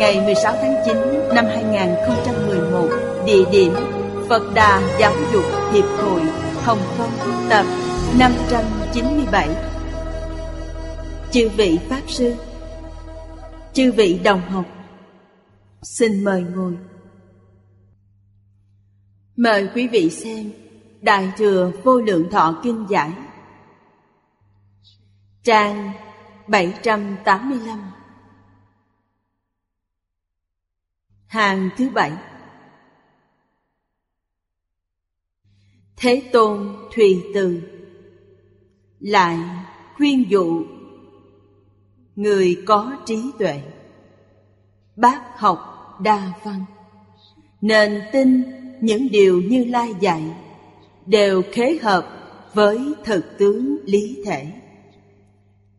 ngày 16 tháng 9 năm 2011 Địa điểm Phật Đà Giáo dục Hiệp hội, Hồng Kông, Tập 597 Chư vị Pháp Sư, Chư vị đồng học, Xin mời ngồi. Mời quý vị xem Đại Thừa Vô Lượng Thọ Kinh Giải, Trang 785 Hàng thứ bảy. Thế Tôn Thùy Từ. Lại khuyên dụ. Người có trí tuệ. Bác học đa văn. Nên tin những điều như Lai dạy Đều khế hợp với thực tướng lý thể.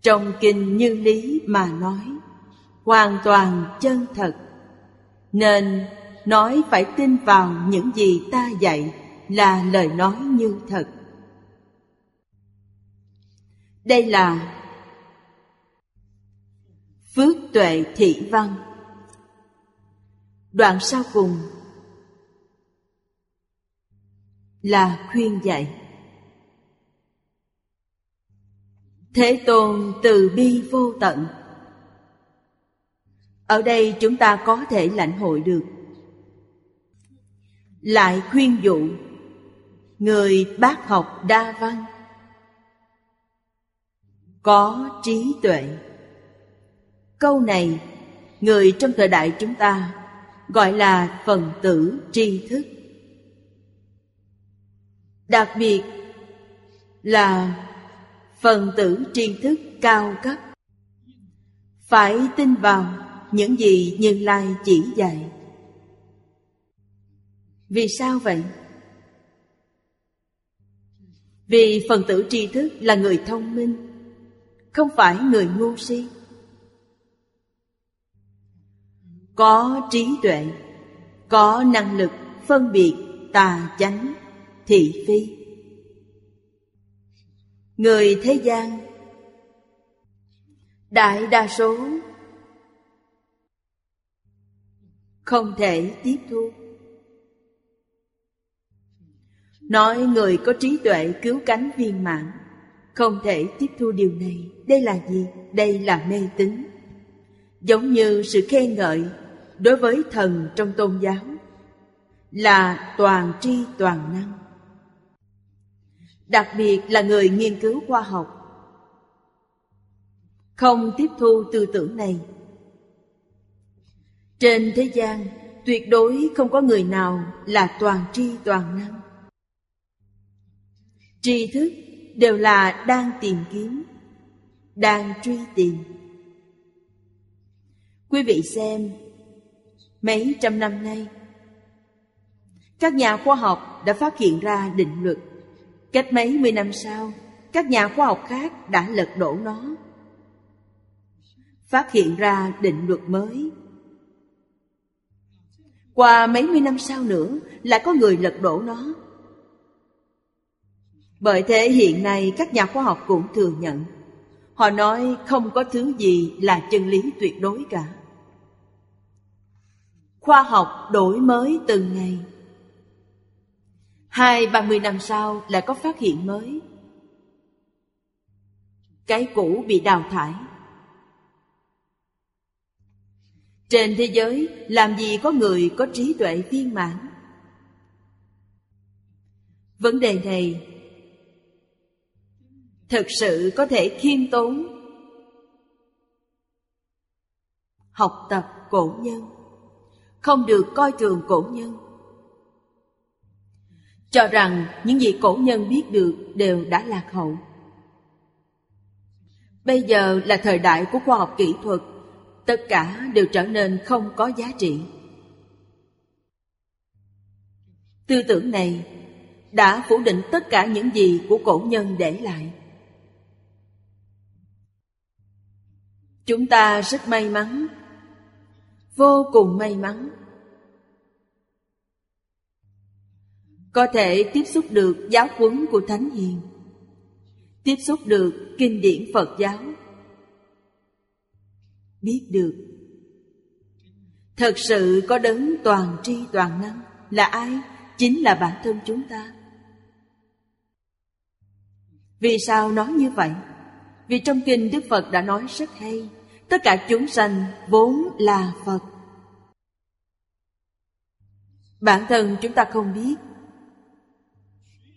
Trong kinh như lý mà nói, Hoàn toàn chân thật. Nên nói phải tin vào những gì ta dạy Là lời nói như thật. Đây là Phước tuệ thị văn. Đoạn sau cùng Là khuyên dạy. Thế Tôn từ bi vô tận ở đây chúng ta có thể lãnh hội được. Lại khuyên dụ, Người bác học đa văn. Có trí tuệ. Câu này, Người trong thời đại chúng ta Gọi là phần tử tri thức. Đặc biệt là phần tử tri thức cao cấp. Phải tin vào những gì như lai chỉ dạy. Vì sao vậy? Vì phần tử tri thức là người thông minh, không phải người ngu si. Có trí tuệ, có năng lực phân biệt tà chánh, thị phi. Người thế gian, Đại đa số Không thể tiếp thu. Nói người có trí tuệ cứu cánh viên mãn, Không thể tiếp thu điều này. Đây là gì? Đây là mê tín. Giống như sự khen ngợi Đối với thần trong tôn giáo Là toàn tri toàn năng. Đặc biệt là người nghiên cứu khoa học. Không tiếp thu tư tưởng này trên thế gian tuyệt đối không có người nào là toàn tri toàn năng tri thức đều là đang tìm kiếm đang truy tìm quý vị xem mấy trăm năm nay các nhà khoa học đã phát hiện ra định luật Cách mấy mươi năm sau, các nhà khoa học khác đã lật đổ nó. Phát hiện ra định luật mới. Qua mấy mươi năm sau nữa, lại có người lật đổ nó. Bởi thế hiện nay các nhà khoa học cũng thừa nhận Họ nói không có thứ gì là chân lý tuyệt đối cả. Khoa học đổi mới từng ngày. Hai ba mươi năm sau lại có phát hiện mới. Cái cũ bị đào thải. Trên thế giới, làm gì có người có trí tuệ viên mãn? Vấn đề này Thực sự có thể khiêm tốn Học tập cổ nhân, Không được coi thường cổ nhân. Cho rằng những gì cổ nhân biết được đều đã lạc hậu. Bây giờ là thời đại của khoa học kỹ thuật. Tất cả đều trở nên không có giá trị. Tư tưởng này đã phủ định tất cả những gì của cổ nhân để lại. Chúng ta rất may mắn, Vô cùng may mắn. Có thể tiếp xúc được giáo huấn của Thánh Hiền, Tiếp xúc được kinh điển Phật giáo. Biết được Thật sự có đấng toàn tri toàn năng Là ai? Chính là bản thân chúng ta Vì sao nói như vậy? Vì trong kinh Đức Phật đã nói rất hay, Tất cả chúng sanh vốn là Phật Bản thân chúng ta không biết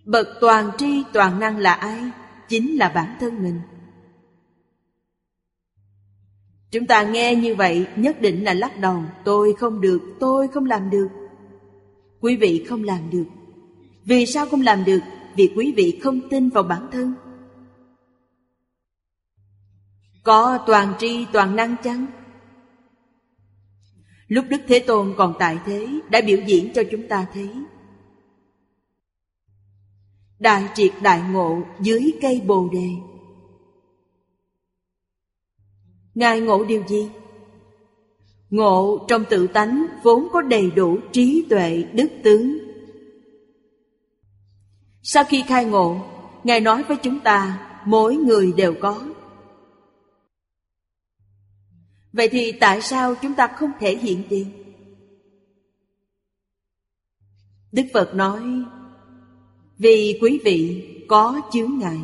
Bậc toàn tri toàn năng là ai? Chính là bản thân mình Chúng ta nghe như vậy nhất định là lắc đầu. Tôi không được, tôi không làm được. Quý vị không làm được. Vì sao không làm được? Vì quý vị không tin vào bản thân. Có toàn tri toàn năng chăng? Lúc Đức Thế Tôn còn tại thế Đã biểu diễn cho chúng ta thấy. Đại triệt đại ngộ dưới cây bồ đề. Ngài ngộ điều gì? Ngộ trong tự tánh vốn có đầy đủ trí tuệ, đức tướng Sau khi khai ngộ, Ngài nói với chúng ta, Mỗi người đều có Vậy thì tại sao chúng ta không thể hiện tiền? Đức Phật nói, Vì quý vị có chướng ngại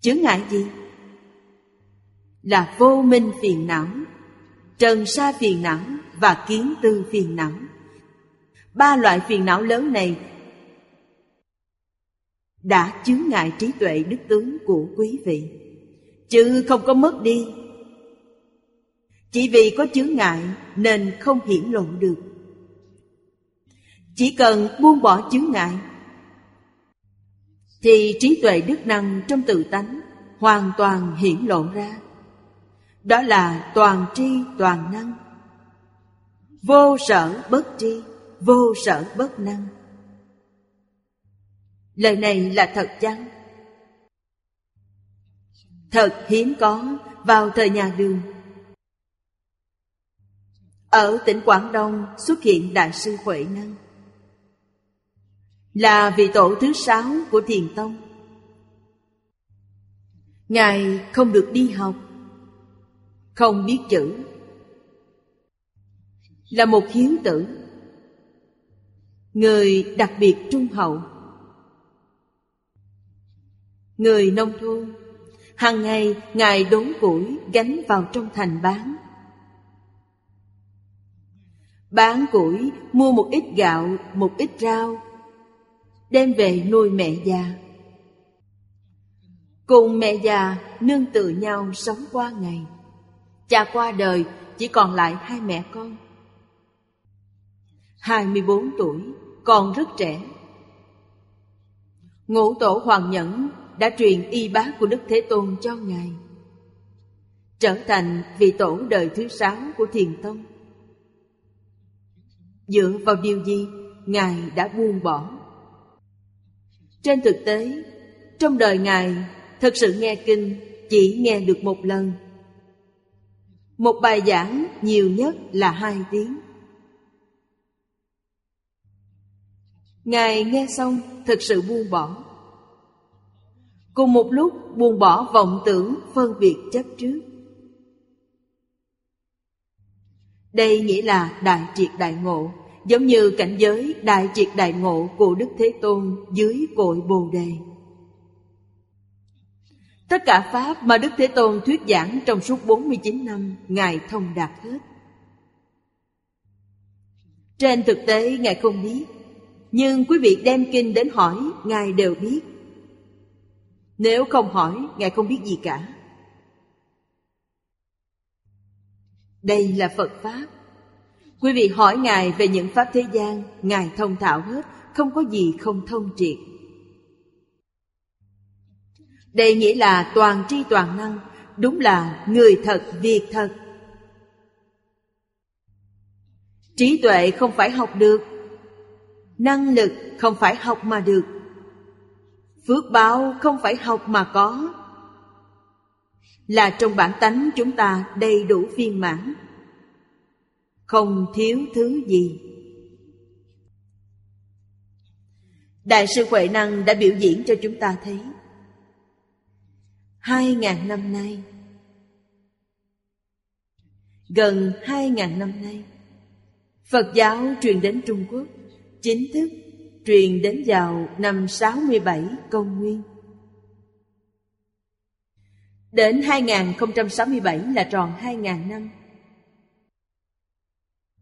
Chướng ngại gì? Là vô minh phiền não, Trần sa phiền não và kiến tư phiền não. Ba loại phiền não lớn này Đã chướng ngại trí tuệ đức tướng của quý vị. Chứ không có mất đi. Chỉ vì có chướng ngại nên không hiển lộ được. Chỉ cần buông bỏ chướng ngại, Thì trí tuệ đức năng trong tự tánh Hoàn toàn hiển lộ ra. Đó là toàn tri, toàn năng. Vô sở bất tri, Vô sở bất năng. Lời này là thật chăng? Thật hiếm có vào thời nhà đường. Ở tỉnh Quảng Đông xuất hiện Đại sư Huệ Năng. Là vị tổ thứ sáu của Thiền Tông. Ngài không được đi học. Không biết chữ. Là một hiến tử Người đặc biệt trung hậu Người nông thôn. Hàng ngày Ngài đốn củi gánh vào trong thành bán. Bán củi mua một ít gạo, một ít rau Đem về nuôi mẹ già. Cùng mẹ già nương tựa nhau sống qua ngày. Cha qua đời chỉ còn lại hai mẹ con. 24 tuổi, còn rất trẻ. Ngũ tổ Hoàng Nhẫn đã truyền y bá của Đức Thế Tôn cho Ngài. Trở thành vị tổ đời thứ sáu của Thiền Tông. Dựa vào điều gì Ngài đã buông bỏ? Trên thực tế Trong đời Ngài Thật sự nghe kinh Chỉ nghe được một lần một bài giảng nhiều nhất là hai tiếng. Ngài nghe xong, thực sự buông bỏ. Cùng một lúc, buông bỏ vọng tưởng phân biệt chấp trước. Đây nghĩa là đại triệt đại ngộ, Giống như cảnh giới đại triệt đại ngộ của Đức Thế Tôn dưới cội Bồ Đề. Tất cả Pháp mà Đức Thế Tôn thuyết giảng trong suốt 49 năm, Ngài thông đạt hết. Trên thực tế Ngài không biết, nhưng quý vị đem kinh đến hỏi, Ngài đều biết. Nếu không hỏi, Ngài không biết gì cả. Đây là Phật Pháp. Quý vị hỏi Ngài về những Pháp thế gian, Ngài thông thạo hết, không có gì không thông triệt. Đây nghĩa là toàn tri toàn năng, đúng là người thật, việc thật. Trí tuệ không phải học được, năng lực không phải học mà được, phước báo không phải học mà có, là trong bản tánh chúng ta đầy đủ viên mãn, không thiếu thứ gì. Đại sư Huệ Năng đã biểu diễn cho chúng ta thấy hai ngàn năm nay. Gần hai ngàn năm nay, Phật giáo truyền đến Trung Quốc, Chính thức truyền đến vào năm 67 công nguyên. Đến 2067 là tròn 2.000 năm.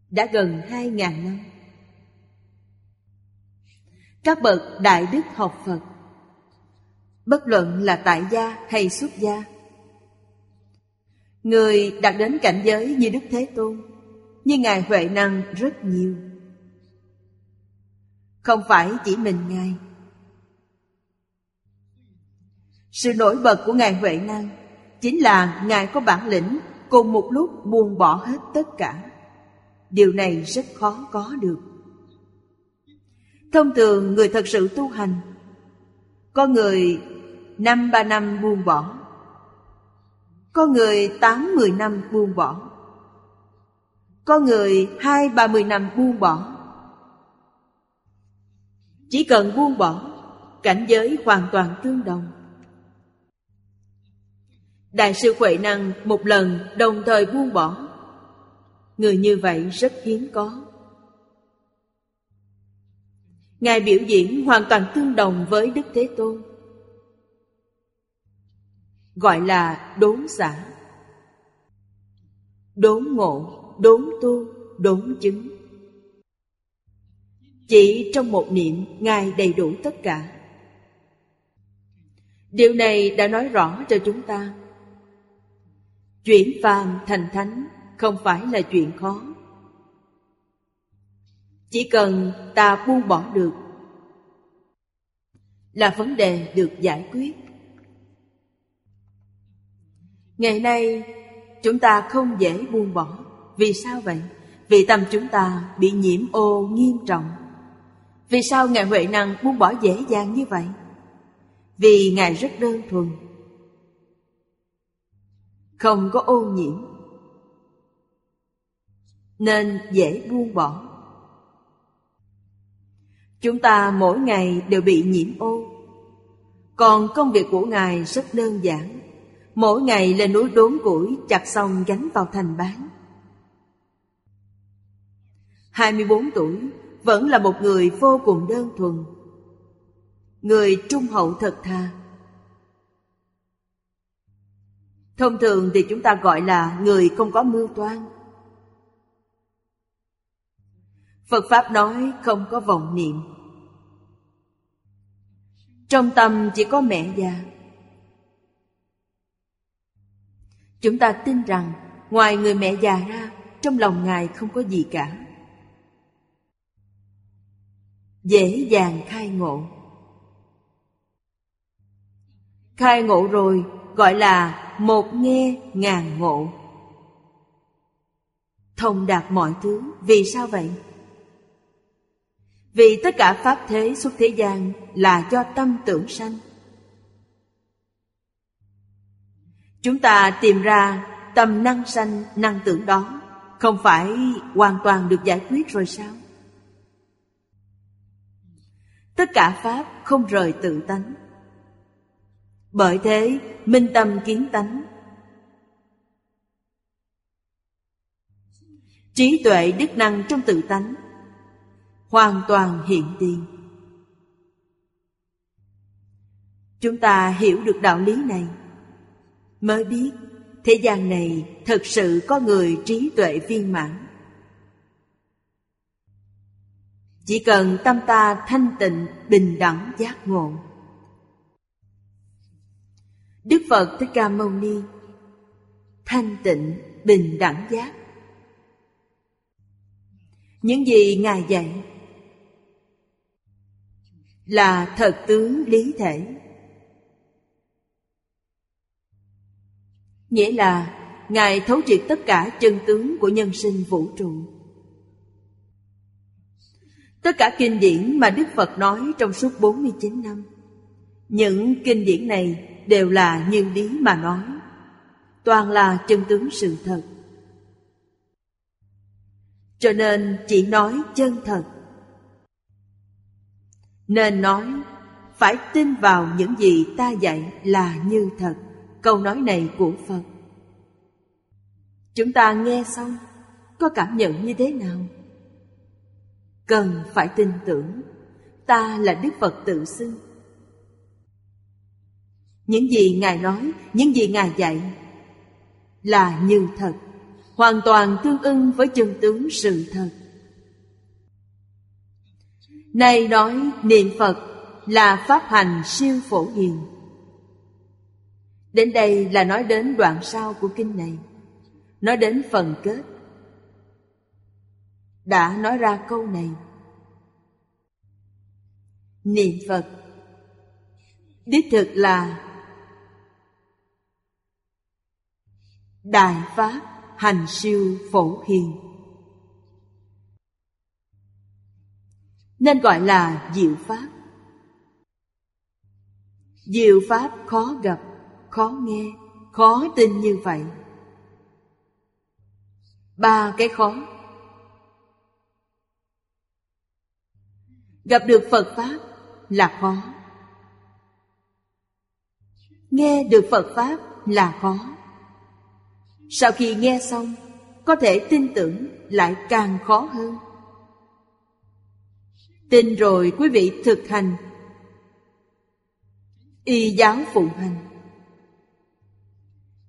Đã gần 2.000 năm. Các bậc đại đức học Phật Bất luận là tại gia hay xuất gia. Người đạt đến cảnh giới như Đức Thế Tôn, Như Ngài Huệ Năng rất nhiều. Không phải chỉ mình Ngài. Sự nổi bật của Ngài Huệ Năng Chính là Ngài có bản lĩnh Cùng một lúc buông bỏ hết tất cả. Điều này rất khó có được. Thông thường người thật sự tu hành, Có người năm ba năm buông bỏ. Có người tám mười năm buông bỏ. Có người hai ba mươi năm buông bỏ. Chỉ cần buông bỏ, Cảnh giới hoàn toàn tương đồng. Đại sư Huệ Năng một lần đồng thời buông bỏ. Người như vậy rất hiếm có. Ngài biểu diễn hoàn toàn tương đồng với Đức Thế Tôn gọi là đốn xả đốn ngộ, đốn tu, đốn chứng. Chỉ trong một niệm, ngài đầy đủ tất cả. Điều này đã nói rõ cho chúng ta. Chuyển phàm thành thánh không phải là chuyện khó. Chỉ cần ta buông bỏ được là vấn đề được giải quyết. Ngày nay, chúng ta không dễ buông bỏ. Vì sao vậy? Vì tâm chúng ta bị nhiễm ô nghiêm trọng. Vì sao Ngài Huệ Năng buông bỏ dễ dàng như vậy? Vì Ngài rất đơn thuần. Không có ô nhiễm. Nên dễ buông bỏ. Chúng ta mỗi ngày đều bị nhiễm ô. Còn công việc của Ngài rất đơn giản. Mỗi ngày lên núi đốn củi, Chặt xong gánh vào thành bán. 24 tuổi, Vẫn là một người vô cùng đơn thuần. Người trung hậu thật thà Thông thường thì chúng ta gọi là người không có mưu toan. Phật Pháp nói không có vọng niệm. Trong tâm chỉ có mẹ già. Chúng ta tin rằng ngoài người mẹ già ra, trong lòng Ngài không có gì cả. Dễ dàng khai ngộ. Khai ngộ rồi gọi là một nghe ngàn ngộ. Thông đạt mọi thứ, vì sao vậy? Vì tất cả pháp thế xuất thế gian là do tâm tưởng sanh. Chúng ta tìm ra tâm năng sanh, năng tưởng đó. Không phải hoàn toàn được giải quyết rồi sao? Tất cả Pháp không rời tự tánh. Bởi thế minh tâm kiến tánh. Trí tuệ đức năng trong tự tánh. Hoàn toàn hiện tiền. Chúng ta hiểu được đạo lý này mới biết, thế gian này thật sự có người trí tuệ viên mãn. Chỉ cần tâm ta thanh tịnh, bình đẳng giác ngộ. Đức phật thích ca mâu ni, thanh tịnh, bình đẳng giác. Những gì ngài dạy là thật tướng lý thể. Nghĩa là, ngài thấu triệt tất cả chân tướng của nhân sinh vũ trụ. Tất cả kinh điển mà đức phật nói trong suốt 49 năm, những kinh điển này đều là như lý mà nói, toàn là chân tướng sự thật. Cho nên chỉ nói chân thật. Nên nói, phải tin vào những gì ta dạy là như thật câu nói này của phật. Chúng ta nghe xong, có cảm nhận như thế nào? Cần phải tin tưởng, ta là đức phật tự xưng. Những gì ngài nói, những gì ngài dạy là như thật, hoàn toàn tương ưng với chân tướng sự thật. Nay nói niệm phật là pháp hành siêu phổ hiền đến đây là nói đến đoạn sau của kinh này. Nói đến phần kết. Đã nói ra câu này. Niệm phật. Đích thực là đại pháp hành siêu phổ hiền. Nên gọi là diệu pháp. Diệu pháp khó gặp khó nghe, khó tin như vậy. Ba cái khó. Gặp được phật pháp là khó. Nghe được phật pháp là khó. Sau khi nghe xong, có thể tin tưởng lại càng khó hơn. Tin rồi quý vị thực hành. Y giáo phụng hành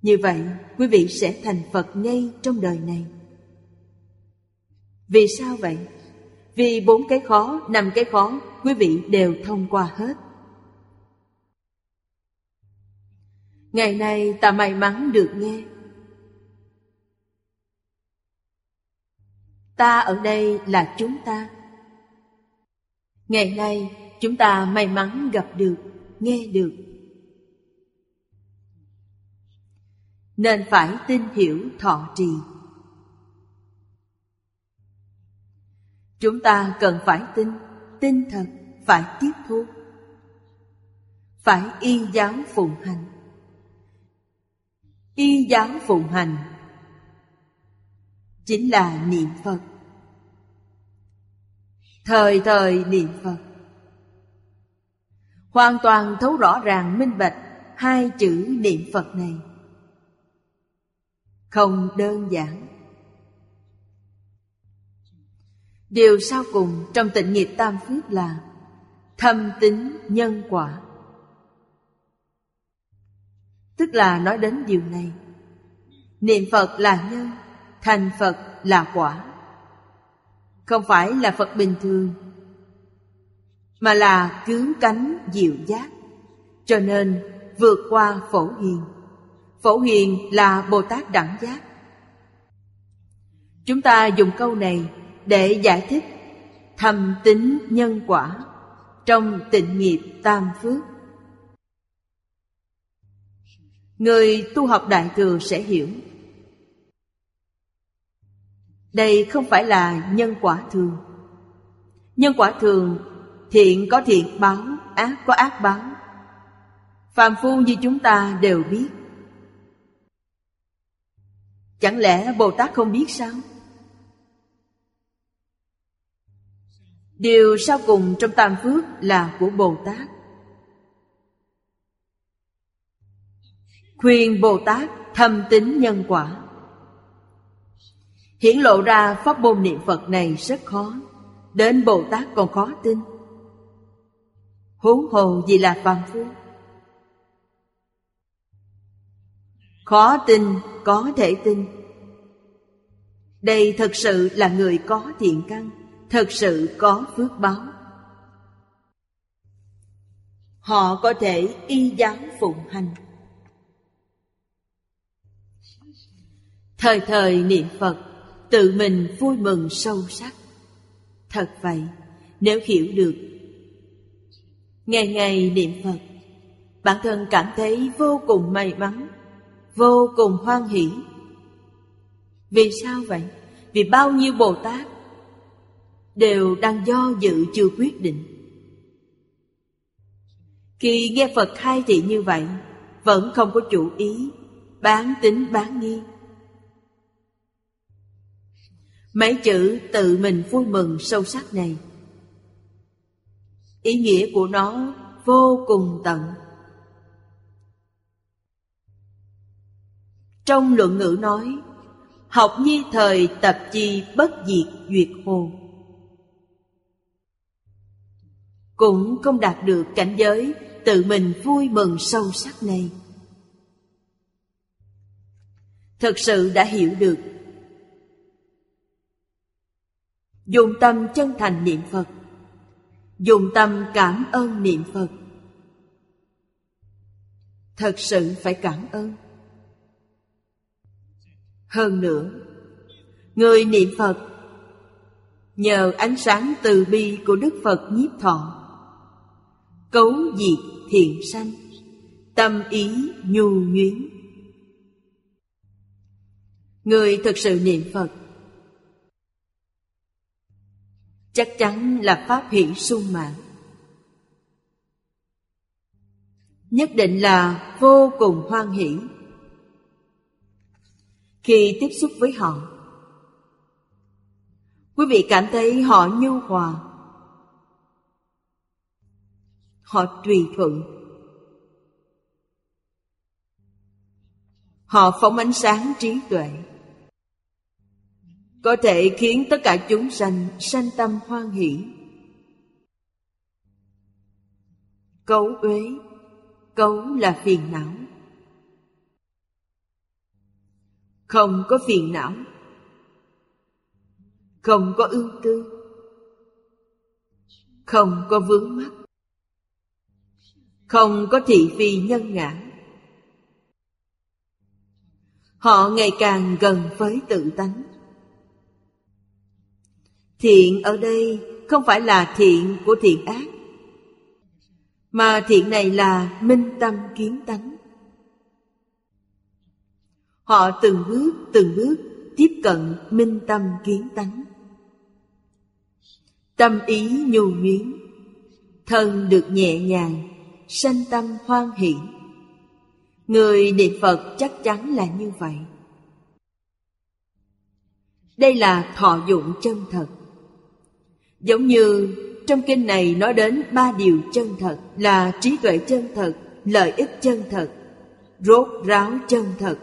như vậy, quý vị sẽ thành phật ngay trong đời này. Vì sao vậy? Vì bốn cái khó, năm cái khó, quý vị đều thông qua hết. Ngày nay ta may mắn được nghe. Ta ở đây là chúng ta. Ngày nay, chúng ta may mắn gặp được, nghe được. Nên phải tin hiểu thọ trì. Chúng ta cần phải tin tin thật, phải tiếp thu. Phải y giáo phụng hành. Y giáo phụng hành chính là niệm phật. Thời thời niệm phật. Hoàn toàn thấu rõ ràng, minh bạch hai chữ niệm phật này không đơn giản. Điều sau cùng trong tịnh nghiệp tam phước là thâm tính nhân quả. Tức là nói đến điều này, niệm phật là nhân, thành phật là quả. Không phải là phật bình thường, mà là cứu cánh diệu giác, cho nên vượt qua phổ hiền phổ hiền là bồ tát đẳng giác. Chúng ta dùng câu này để giải thích thầm tính nhân quả trong tịnh nghiệp tam phước. Người tu học đại thừa sẽ hiểu. Đây không phải là nhân quả thường. Nhân quả thường thiện có thiện báo, ác có ác báo. Phàm phu như chúng ta đều biết chẳng lẽ bồ tát không biết sao? Điều sau cùng trong tam phước là của bồ tát. Khuyên bồ tát thâm tính nhân quả. Hiển lộ ra pháp môn niệm phật này rất khó. Đến bồ tát còn khó tin. Huống hồ gì là phàm phu. Khó tin, có thể tin. Đây thật sự là người có thiện căn, thật sự có phước báo. Họ có thể y giáo phụng hành. Thời thời niệm Phật, tự mình vui mừng sâu sắc. Thật vậy, nếu hiểu được, ngày ngày niệm Phật, bản thân cảm thấy vô cùng may mắn, vô cùng hoan hỷ. Vì sao vậy? Vì bao nhiêu Bồ Tát đều đang do dự chưa quyết định. Khi nghe Phật khai thị như vậy, vẫn không có chủ ý, bán tính bán nghi. Mấy chữ tự mình vui mừng sâu sắc này Ý nghĩa của nó vô cùng tận Trong luận ngữ nói, Học nhi thời tập chi bất diệt duyệt hồ. Cũng không đạt được cảnh giới Tự mình vui mừng sâu sắc này. Thật sự đã hiểu được. Dùng tâm chân thành niệm Phật. Dùng tâm cảm ơn niệm Phật. Thật sự phải cảm ơn. Hơn nữa, Người niệm Phật Nhờ ánh sáng từ bi của Đức Phật nhiếp thọ, Cấu diệt thiện sanh, Tâm ý nhu nhuyến Người thực sự niệm Phật chắc chắn là pháp hỷ sung mãn. Nhất định là vô cùng hoan hỷ khi tiếp xúc với họ. Quý vị cảm thấy họ nhu hòa. Họ tùy thuận. Họ phóng ánh sáng trí tuệ. Có thể khiến tất cả chúng sanh sanh tâm hoan hỷ. Cấu uế, cấu là phiền não. Không có phiền não. Không có ưu tư. Không có vướng mắc. Không có thị phi nhân ngã. Họ ngày càng gần với tự tánh. Thiện ở đây không phải là thiện của thiện ác, Mà thiện này là minh tâm kiến tánh. Họ từng bước từng bước tiếp cận minh tâm kiến tánh. Tâm ý nhu nhuyến Thân được nhẹ nhàng Sanh tâm hoan hỷ. Người niệm Phật chắc chắn là như vậy. Đây là thọ dụng chân thật. Giống như trong kinh này nói đến ba điều chân thật là trí tuệ chân thật, lợi ích chân thật, rốt ráo chân thật.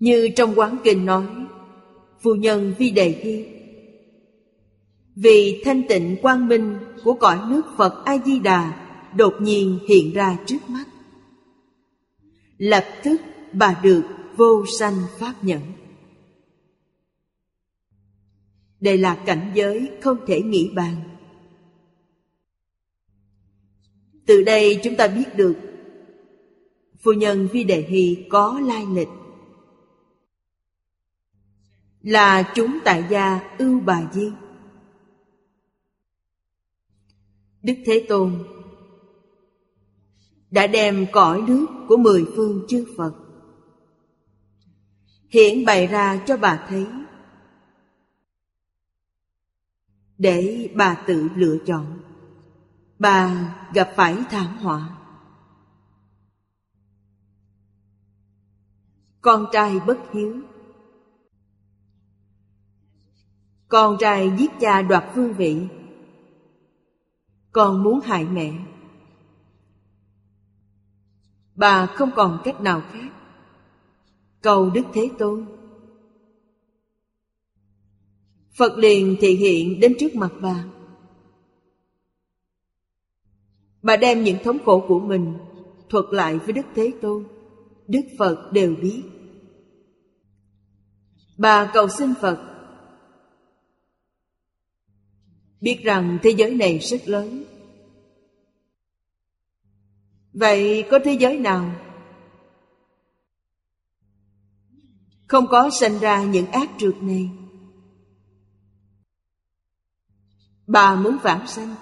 Như trong quán kinh nói, phu nhân vi đề thi vì thanh tịnh quang minh của cõi nước Phật A Di Đà đột nhiên hiện ra trước mắt. Lập tức bà được vô sanh pháp nhẫn. đây là cảnh giới không thể nghĩ bàn từ đây chúng ta biết được phu nhân vi đề hy có lai lịch là chúng tại gia ưu bà di. Đức thế tôn, đã đem cõi nước của mười phương chư phật hiện bày ra cho bà thấy, để bà tự lựa chọn. Bà gặp phải thảm họa. Con trai bất hiếu con trai giết cha đoạt vương vị. Con muốn hại mẹ. Bà không còn cách nào khác. Cầu đức thế tôn. Phật liền thị hiện đến trước mặt bà. Bà đem những thống khổ của mình thuật lại với Đức Thế Tôn, Đức Phật đều biết. Bà cầu xin Phật biết rằng thế giới này rất lớn. Vậy có thế giới nào không có sinh ra những ác trượt này? Bà muốn vãng sanh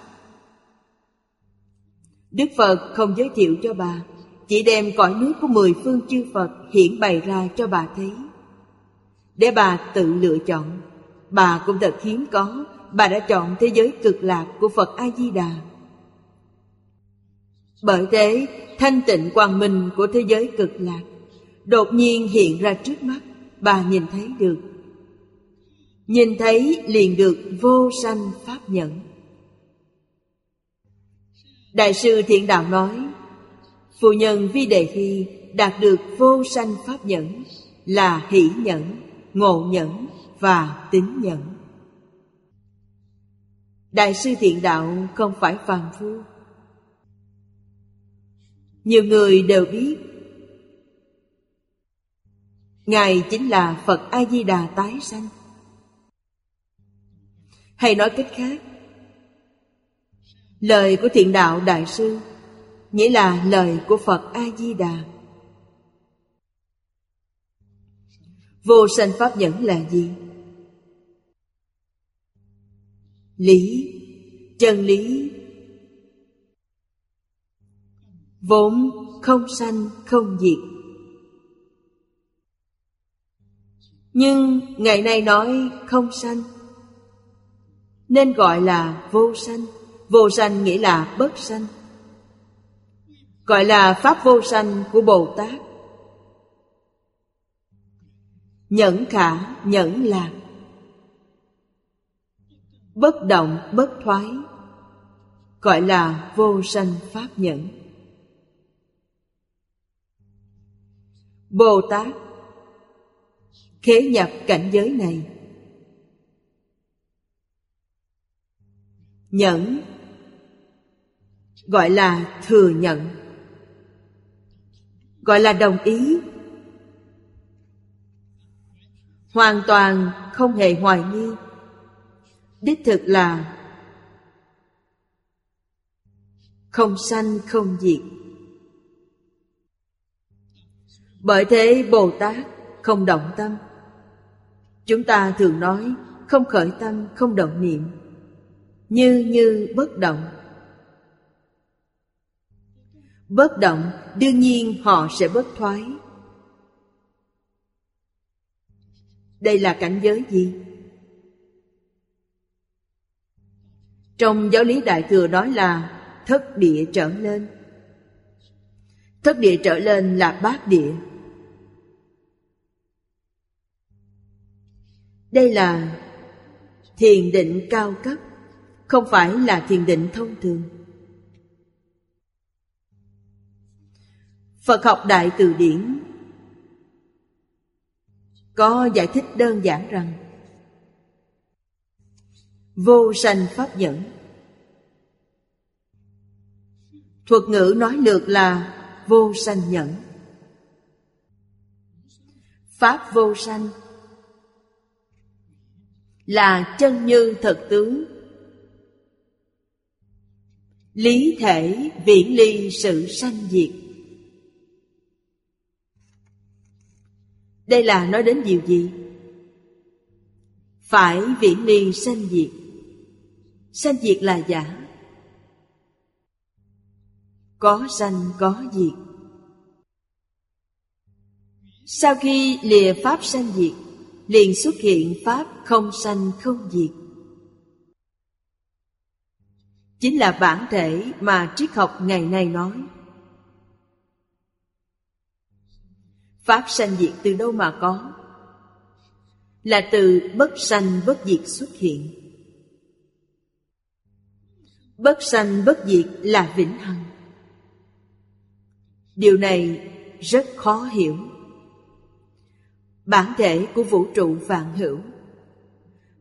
Đức Phật không giới thiệu cho bà, Chỉ đem cõi nước của mười phương chư Phật Hiển bày ra cho bà thấy Để bà tự lựa chọn, Bà cũng thật hiếm có Bà đã chọn thế giới cực lạc của Phật A-di-đà. Bởi thế thanh tịnh quang minh của thế giới cực lạc Đột nhiên hiện ra trước mắt Bà nhìn thấy được. Nhìn thấy liền được vô sanh pháp nhẫn. Đại sư Thiện Đạo nói Phu nhân Vi Đề Thi đạt được vô sanh pháp nhẫn Là hỷ nhẫn, ngộ nhẫn và tín nhẫn. Đại sư Thiện Đạo không phải phàm phu. Nhiều người đều biết, Ngài chính là Phật A-di-đà tái sanh. Hay nói cách khác, Lời của thiện đạo đại sư Nghĩa là lời của Phật A-di-đà. Vô sanh pháp nhẫn là gì? Lý, chân lý. Vốn không sanh không diệt. Nhưng ngày nay nói không sanh nên gọi là vô sanh. Vô sanh nghĩa là bất sanh. Gọi là Pháp vô sanh của Bồ Tát. Nhẫn khả, nhẫn lạc. Bất động, bất thoái. Gọi là vô sanh Pháp nhẫn. Bồ Tát Khế nhập cảnh giới này. Nhẫn Gọi là thừa nhận Gọi là đồng ý. Hoàn toàn không hề hoài nghi. Đích thực là Không sanh không diệt. Bởi thế Bồ Tát không động tâm. Chúng ta thường nói Không khởi tâm, không động niệm như như bất động. Bất động đương nhiên họ sẽ bất thoái. Đây là cảnh giới gì? Trong giáo lý đại thừa nói là, thất địa trở lên. Thất địa trở lên là bát địa. Đây là thiền định cao cấp, không phải là thiền định thông thường. Phật học đại từ điển có giải thích đơn giản rằng vô sanh pháp nhẫn thuật ngữ nói lược là vô sanh nhẫn. Pháp vô sanh là chân như thật tướng. Lý thể viễn ly sự sanh diệt. Đây là nói đến điều gì? Phải viễn ly sanh diệt sanh diệt là giả. Có sanh, có diệt. Sau khi lìa pháp sanh diệt, liền xuất hiện pháp không sanh, không diệt. Chính là bản thể mà triết học ngày nay nói. Pháp sanh diệt từ đâu mà có? Là từ bất sanh, bất diệt xuất hiện bất sanh bất diệt là vĩnh hằng. Điều này rất khó hiểu. Bản thể của vũ trụ vạn hữu.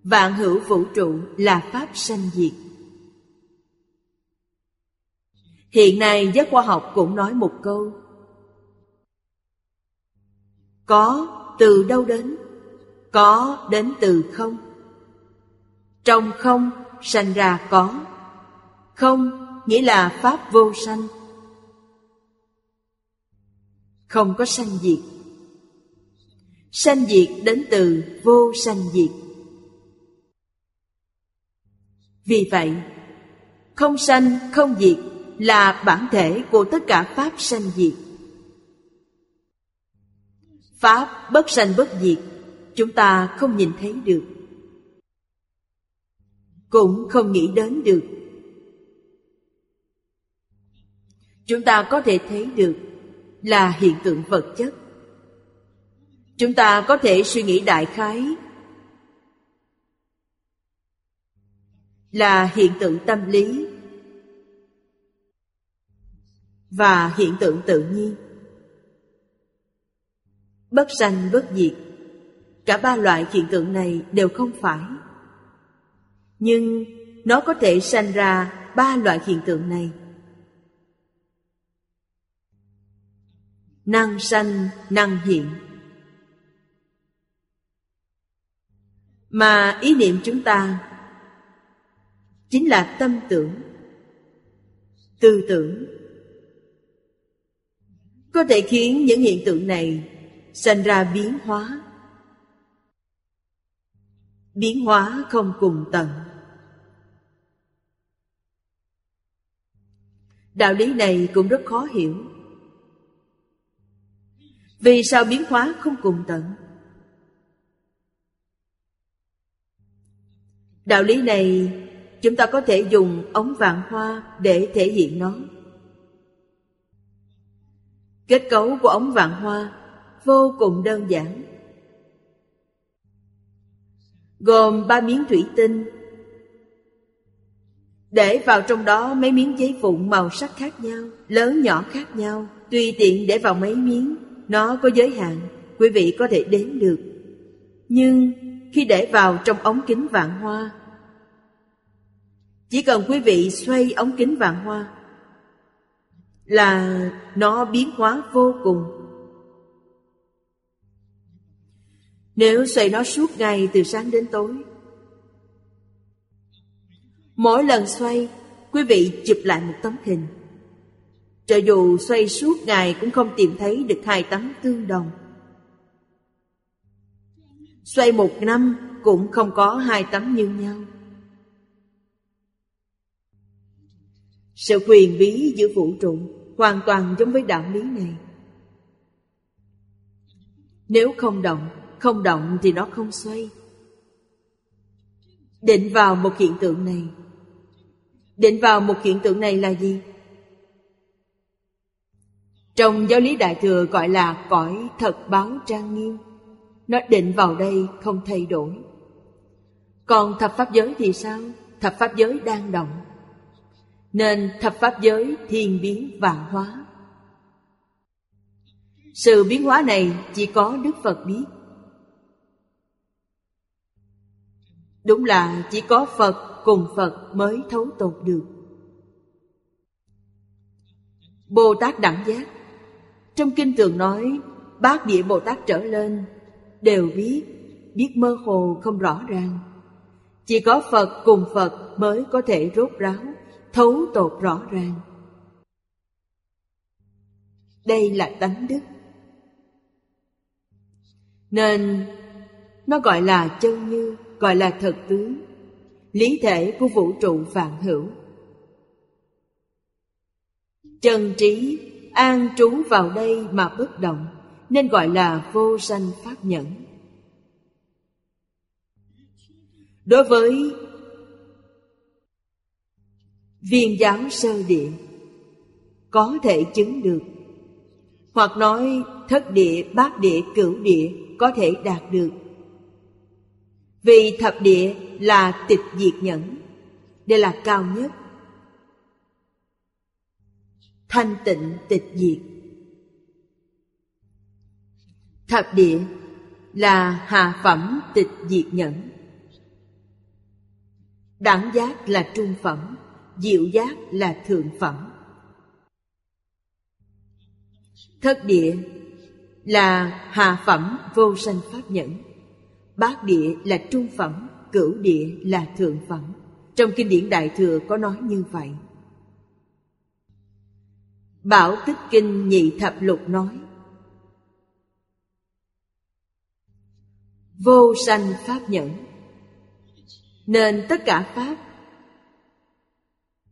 Vạn hữu vũ trụ là pháp sanh diệt. Hiện nay giới khoa học cũng nói một câu. Có từ đâu đến? Có đến từ không. Trong không sanh ra có không, nghĩa là Pháp vô sanh. Không có sanh diệt. Sanh diệt đến từ vô sanh diệt. Vì vậy, Không sanh, không diệt Là bản thể của tất cả Pháp sanh diệt. Pháp bất sanh bất diệt, Chúng ta không nhìn thấy được. Cũng không nghĩ đến được. Chúng ta có thể thấy được Là hiện tượng vật chất. Chúng ta có thể suy nghĩ đại khái Là hiện tượng tâm lý Và hiện tượng tự nhiên. Bất sanh, bất diệt, Cả ba loại hiện tượng này đều không phải. Nhưng nó có thể sanh ra ba loại hiện tượng này. Năng sanh, năng hiện. Mà ý niệm chúng ta Chính là tâm tưởng Tư tưởng. Có thể khiến những hiện tượng này Sanh ra biến hóa. Biến hóa không cùng tận. Đạo lý này cũng rất khó hiểu. Vì sao biến hóa không cùng tận Đạo lý này, chúng ta có thể dùng ống vạn hoa để thể hiện nó. Kết cấu của ống vạn hoa vô cùng đơn giản. Gồm ba miếng thủy tinh Để vào trong đó mấy miếng giấy vụn màu sắc khác nhau, Lớn nhỏ khác nhau, Tùy tiện để vào mấy miếng nó có giới hạn, Quý vị có thể đếm được. Nhưng khi để vào trong ống kính vạn hoa, Chỉ cần quý vị xoay ống kính vạn hoa Là nó biến hóa vô cùng. Nếu xoay nó suốt ngày từ sáng đến tối, Mỗi lần xoay, Quý vị chụp lại một tấm hình. Cho dù xoay suốt ngày cũng không tìm thấy được hai tấm tương đồng. Xoay một năm cũng không có hai tấm như nhau. Sự quyền bí giữa vũ trụ Hoàn toàn giống với đạo lý này. Nếu không động Không động thì nó không xoay. Định vào một hiện tượng này. Định vào một hiện tượng này là gì? Trong giáo lý Đại Thừa gọi là cõi thật báo trang nghiêm. Nó định vào đây không thay đổi. Còn thập pháp giới thì sao? Thập pháp giới đang động. Nên thập pháp giới thiên biến vạn hóa. Sự biến hóa này chỉ có Đức Phật biết. Đúng là chỉ có Phật cùng Phật mới thấu tột được. Bồ Tát Đẳng Giác trong kinh thường nói Bát địa Bồ Tát trở lên đều biết, biết mơ hồ không rõ ràng. Chỉ có Phật cùng Phật mới có thể rốt ráo, thấu tột rõ ràng. Đây là tánh đức. Nên nó gọi là chân như, gọi là thật tướng, lý thể của vũ trụ vạn hữu. Chân trí an trú vào đây mà bất động nên gọi là vô sanh pháp nhẫn. Đối với viên giáo sơ địa có thể chứng được hoặc nói thất địa, bát địa, cửu địa có thể đạt được. Vì thập địa là tịch diệt nhẫn, đây là cao nhất. Thanh tịnh tịch diệt Thập địa là hạ phẩm tịch diệt nhẫn Đẳng giác là trung phẩm Diệu giác là thượng phẩm Thất địa là hạ phẩm vô sanh pháp nhẫn. Bát địa là trung phẩm, cửu địa là thượng phẩm. Trong kinh điển Đại Thừa có nói như vậy. Bảo Tích Kinh Nhị Thập Lục nói. Vô sanh pháp nhẫn. Nên tất cả pháp.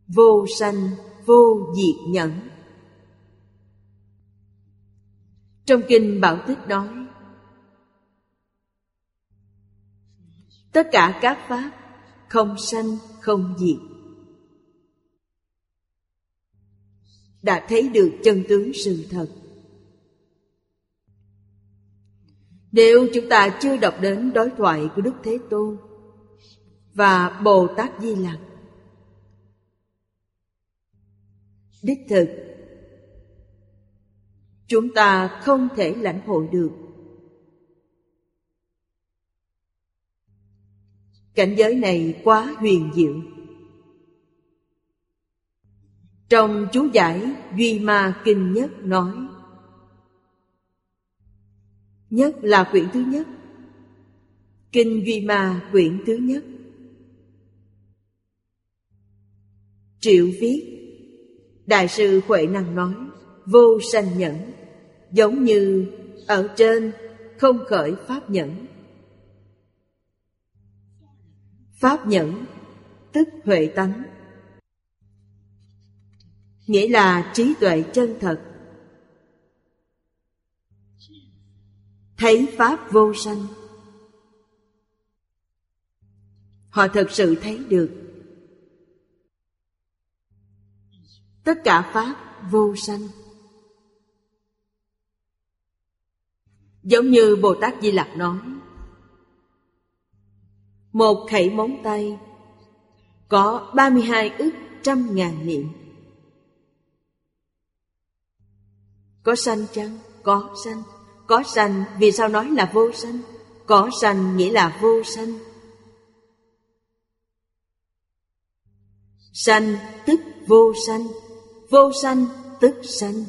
Vô sanh, vô diệt nhẫn. Trong kinh Bảo Tích nói, Tất cả các pháp không sanh, không diệt. Đã thấy được chân tướng sự thật. Nếu chúng ta chưa đọc đến đối thoại của đức thế tôn và bồ tát di lặc, đích thực, chúng ta không thể lãnh hội được. Cảnh giới này quá huyền diệu trong chú giải duy ma kinh nhất nói, nhất là quyển thứ nhất. Kinh duy ma quyển thứ nhất. Triệu viết, đại sư huệ năng nói, vô sanh nhẫn, giống như ở trên không khởi pháp nhẫn. Pháp nhẫn, tức huệ tánh nghĩa là trí tuệ chân thật. Thấy pháp vô sanh. Họ thật sự thấy được. Tất cả pháp vô sanh. Giống như bồ tát di lặc nói, một khẩy móng tay có 32 ức trăm ngàn niệm. Có sanh chăng? Có sanh Có sanh vì sao nói là vô sanh? Có sanh nghĩa là vô sanh Sanh tức vô sanh Vô sanh tức sanh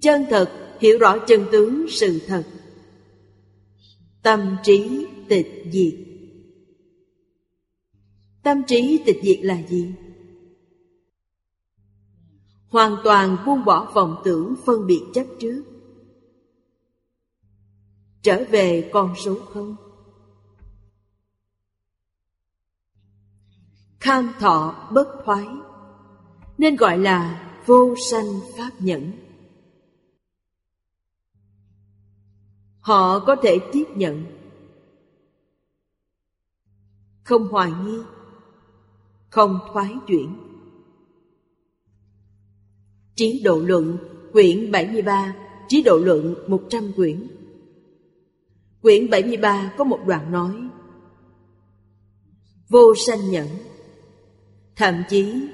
Chân thật hiểu rõ chân tướng sự thật Tâm trí tịch diệt Tâm trí tịch diệt là gì? Hoàn toàn buông bỏ vọng tưởng phân biệt chấp trước. Trở về con số không. Kham thọ bất thoái nên gọi là vô sanh pháp nhẫn. Họ có thể tiếp nhận. Không hoài nghi, không thoái chuyển. Trí độ luận, quyển 73 Trí độ luận 100 quyển. Quyển 73 có một đoạn nói, Vô sanh nhẫn, Thậm chí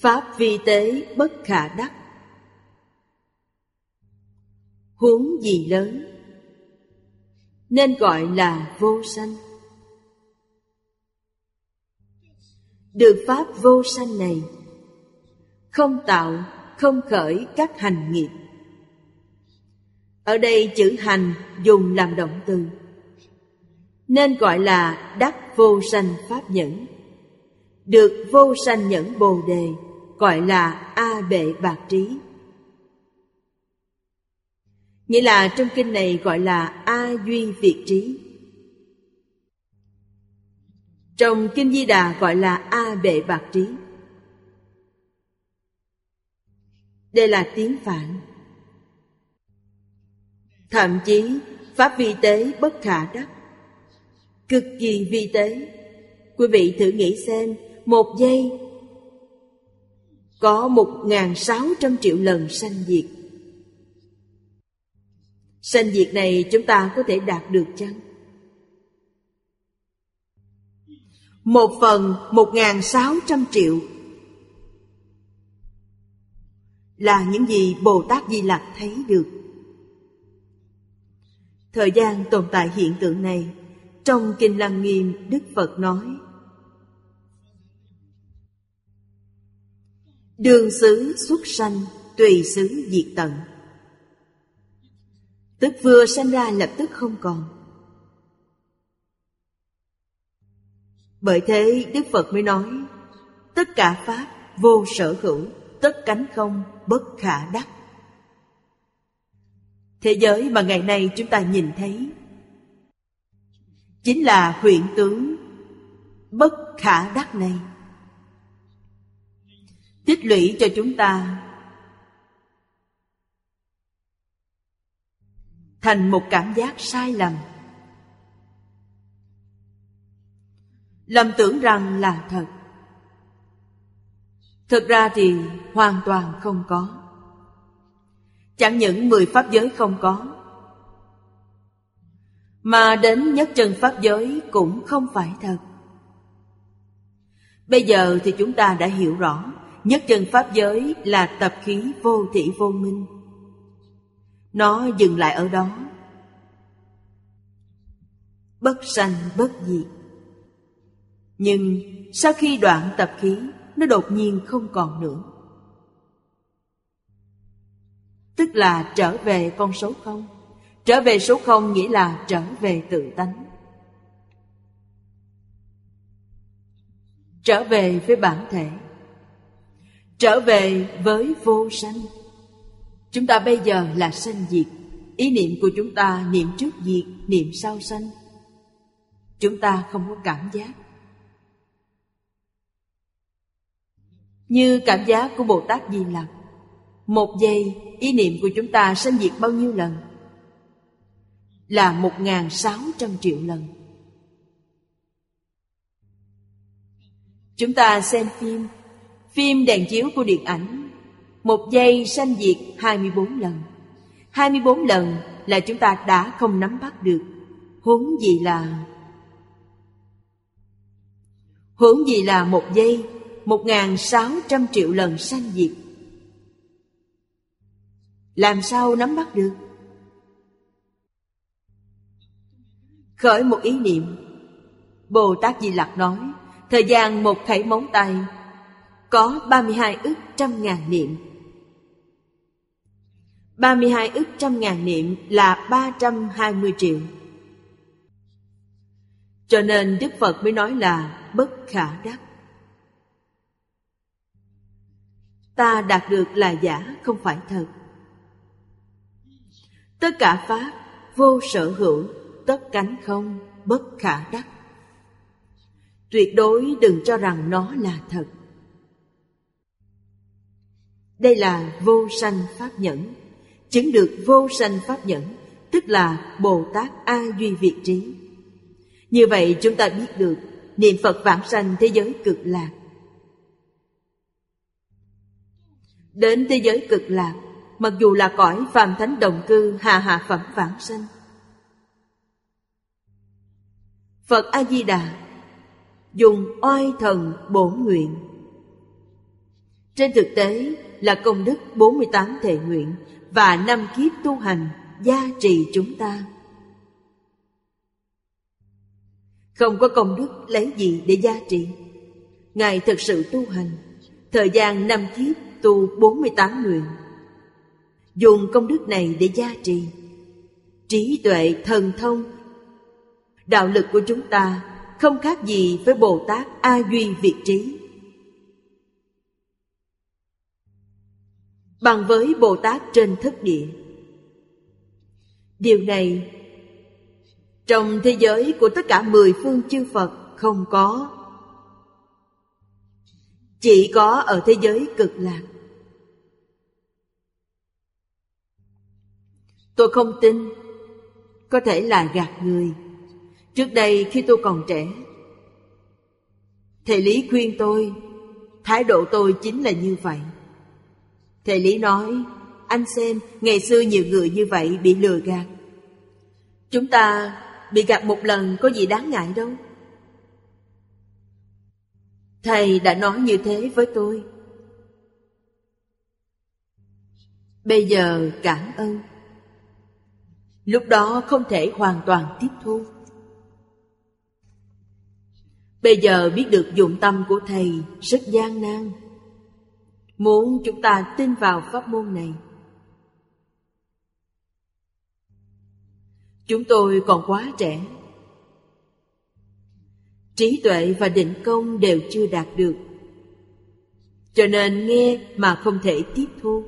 Pháp vi tế bất khả đắc. Huống gì lớn, Nên gọi là vô sanh. Được Pháp vô sanh này Không tạo không khởi các hành nghiệp. Ở đây chữ hành dùng làm động từ, nên gọi là đắc vô sanh pháp nhẫn. Được vô sanh nhẫn bồ đề, gọi là a bệ bạc trí. Nghĩa là trong kinh này gọi là a duy việt trí. Trong kinh di đà gọi là a bệ bạc trí. Đây là tiếng Phạn. Thậm chí, Pháp vi tế bất khả đắc. Cực kỳ vi tế. Quý vị thử nghĩ xem, Một giây, Có một ngàn sáu trăm triệu lần sanh diệt. Sanh diệt này chúng ta có thể đạt được chăng? Một phần một ngàn sáu trăm triệu là những gì Bồ Tát Di Lặc thấy được. Thời gian tồn tại hiện tượng này, trong Kinh Lăng Nghiêm Đức Phật nói Đường xứ xuất sanh tùy xứ diệt tận. Tức vừa sanh ra lập tức không còn. Bởi thế Đức Phật mới nói Tất cả Pháp vô sở hữu. Tất cánh không bất khả đắc. Thế giới mà ngày nay chúng ta nhìn thấy Chính là huyện tướng Bất khả đắc này. Tích lũy cho chúng ta Thành một cảm giác sai lầm. Lầm tưởng rằng là thật. Thực ra thì hoàn toàn không có. Chẳng những mười pháp giới không có, Mà đến nhất chân pháp giới cũng không phải thật. Bây giờ thì chúng ta đã hiểu rõ, Nhất chân pháp giới là tập khí vô thị vô minh. Nó dừng lại ở đó. Bất sanh bất diệt. Nhưng sau khi đoạn tập khí nó đột nhiên không còn nữa. Tức là trở về con số không. Trở về số không nghĩa là trở về tự tánh. Trở về với bản thể. Trở về với vô sanh. Chúng ta bây giờ là sanh diệt. Ý niệm của chúng ta niệm trước diệt, niệm sau sanh. Chúng ta không có cảm giác. Như cảm giác của Bồ Tát Di Lặc, Một giây ý niệm của chúng ta sanh diệt bao nhiêu lần? Là một ngàn sáu trăm triệu lần. Chúng ta xem phim. Phim đèn chiếu của điện ảnh, Một giây sanh diệt 24 lần. 24 lần là chúng ta đã không nắm bắt được. Huống gì là, Huống gì là một giây? Một ngàn sáu trăm triệu lần sanh diệt. Làm sao nắm bắt được? Khởi một ý niệm. Bồ Tát Di Lặc nói, Thời gian một thảy móng tay, Có 32 ức trăm ngàn niệm. 32 ức trăm ngàn niệm là 320 triệu. Cho nên Đức Phật mới nói là bất khả đắc. Ta đạt được là giả, không phải thật. Tất cả Pháp vô sở hữu, Tất cánh không, bất khả đắc. Tuyệt đối đừng cho rằng nó là thật. Đây là vô sanh pháp nhẫn. Chứng được vô sanh pháp nhẫn, Tức là Bồ Tát A Duy Việt Trí. Như vậy chúng ta biết được, Niệm Phật vãng sanh thế giới cực lạc. Đến thế giới cực lạc Mặc dù là cõi phàm thánh đồng cư Hà hạ phẩm vãng sanh Phật A-di-đà dùng oai thần bổn nguyện. Trên thực tế là công đức 48 thệ nguyện và năm kiếp tu hành gia trì chúng ta. Không có công đức lấy gì để gia trì. Ngài thực sự tu hành, thời gian năm kiếp tu 48 nguyện. Dùng công đức này để gia trì. Trí tuệ, thần thông, đạo lực của chúng ta không khác gì với Bồ Tát A Duy Việt Trí. Bằng với Bồ Tát trên thất địa. Điều này trong thế giới của tất cả mười phương chư Phật không có. Chỉ có ở thế giới cực lạc. Tôi không tin Có thể là gạt người. Trước đây khi tôi còn trẻ, Thầy Lý khuyên tôi, Thái độ tôi chính là như vậy. Thầy Lý nói, Anh xem, ngày xưa nhiều người như vậy bị lừa gạt. Chúng ta bị gạt một lần có gì đáng ngại đâu. Thầy đã nói như thế với tôi. Bây giờ cảm ơn. Lúc đó không thể hoàn toàn tiếp thu. Bây giờ biết được dụng tâm của Thầy rất gian nan. Muốn chúng ta tin vào pháp môn này. Chúng tôi còn quá trẻ. Trí tuệ và định công đều chưa đạt được. Cho nên nghe mà không thể tiếp thu.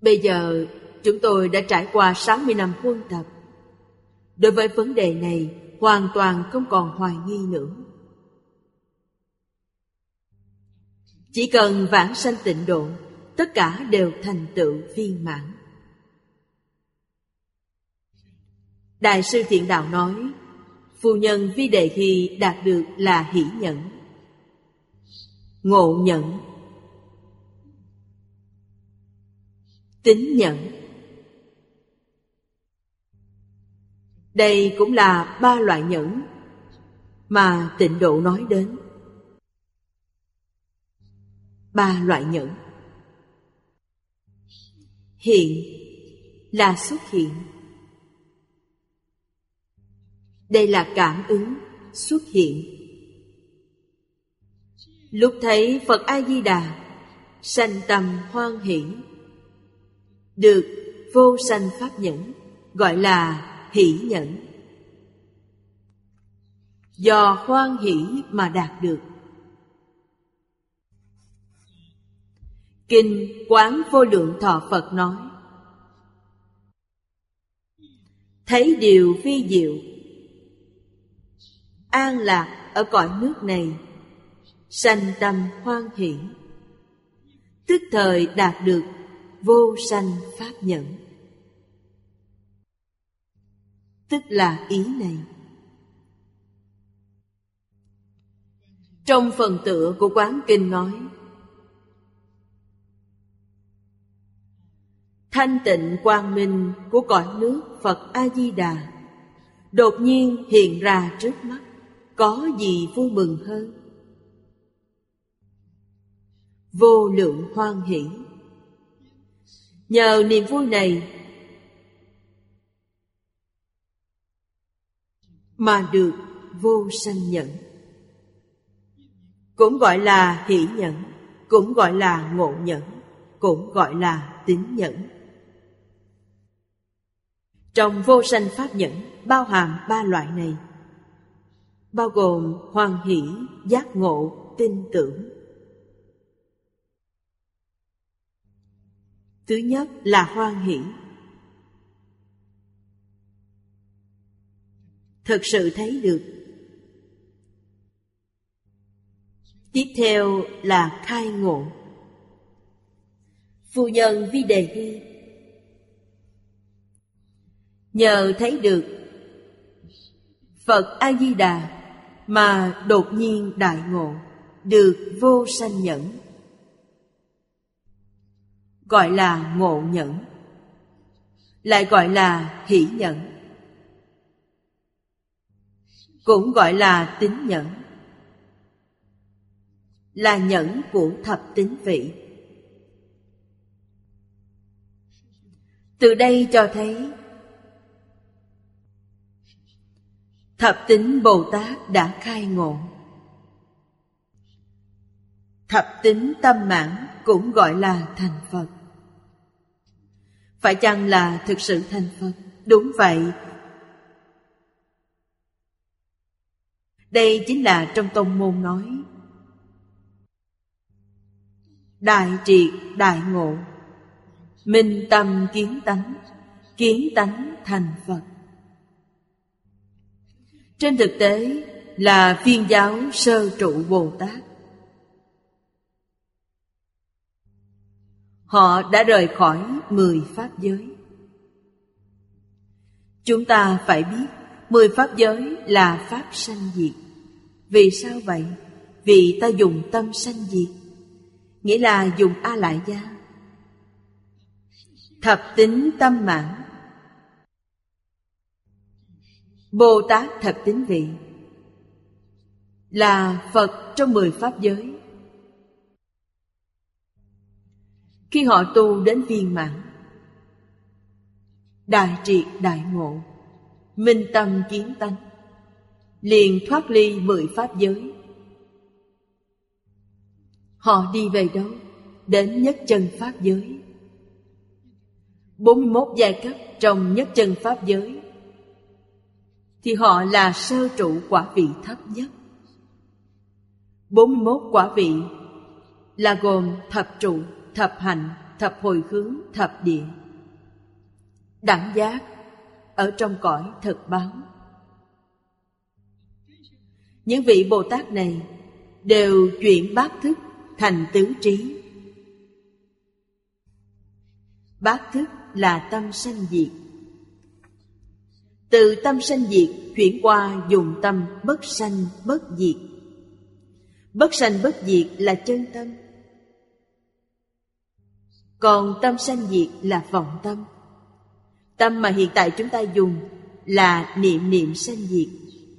Bây giờ, chúng tôi đã trải qua 60 năm huân tập. Đối với vấn đề này, hoàn toàn không còn hoài nghi nữa. Chỉ cần vãng sanh tịnh độ, Tất cả đều thành tựu viên mãn. Đại sư Thiện Đạo nói, Phu nhân Vi Đề thi đạt được là hỷ nhẫn. Ngộ nhẫn. Tính nhẫn. Đây cũng là ba loại nhẫn Mà tịnh độ nói đến. Ba loại nhẫn. Hiện là xuất hiện đây là cảm ứng, xuất hiện. Lúc thấy phật a di đà sanh tâm hoan hỷ, được vô sanh pháp nhẫn, gọi là hỷ nhẫn. Do hoan hỷ mà đạt được. Kinh quán vô lượng thọ phật nói, thấy điều phi diệu an lạc ở cõi nước này. Sanh tâm hoan hỷ. Tức thời đạt được vô sanh pháp nhẫn. Tức là ý này. Trong phần tựa của quán kinh nói, thanh tịnh quang minh của cõi nước phật a di đà đột nhiên hiện ra trước mắt có gì vui mừng hơn? Vô lượng hoan hỷ. Nhờ niềm vui này mà được vô sanh nhẫn. Cũng gọi là hỷ nhẫn, cũng gọi là ngộ nhẫn, cũng gọi là tín nhẫn. Trong vô sanh pháp nhẫn, bao hàm ba loại này bao gồm hoan hỷ, giác ngộ, tin tưởng. Thứ nhất là hoan hỷ. Thực sự thấy được. Tiếp theo là khai ngộ. Phu nhân Vi Đề Hy Nhờ thấy được Phật A-di-đà mà đột nhiên đại ngộ, được vô sanh nhẫn. Gọi là ngộ nhẫn, lại gọi là hỷ nhẫn. Cũng gọi là tính nhẫn. Là nhẫn của thập tính vị. Từ đây cho thấy Thập tính Bồ Tát đã khai ngộ. Thập tính tâm mãn cũng gọi là thành Phật. Phải chăng là thực sự thành Phật? Đúng vậy. Đây chính là trong tông môn nói. Đại triệt đại ngộ. Minh tâm kiến tánh. Kiến tánh thành Phật trên thực tế là phiên giáo sơ trụ Bồ Tát. Họ đã rời khỏi mười pháp giới. Chúng ta phải biết mười pháp giới là pháp sanh diệt. Vì sao vậy? Vì ta dùng tâm sanh diệt, nghĩa là dùng a lại gia. Thập tính tâm mãn Bồ Tát Thập Tính Vị. Là Phật trong mười Pháp giới. Khi họ tu đến viên mãn, Đại triệt đại ngộ, Minh tâm kiến tánh, Liền thoát ly mười Pháp giới. Họ đi về đâu? Đến nhất chân Pháp giới. 41 giai cấp trong nhất chân Pháp giới. Thì họ là sơ trụ quả vị thấp nhất. 41 quả vị là gồm thập trụ, thập hành, thập hồi hướng, thập địa. Đẳng giác ở trong cõi thực báo. Những vị Bồ Tát này đều chuyển bát thức thành tứ trí. Bát thức là tâm sanh diệt. Từ tâm sanh diệt chuyển qua dùng tâm bất sanh bất diệt. Bất sanh bất diệt là chân tâm. Còn tâm sanh diệt là vọng tâm. Tâm mà hiện tại chúng ta dùng là niệm niệm sanh diệt.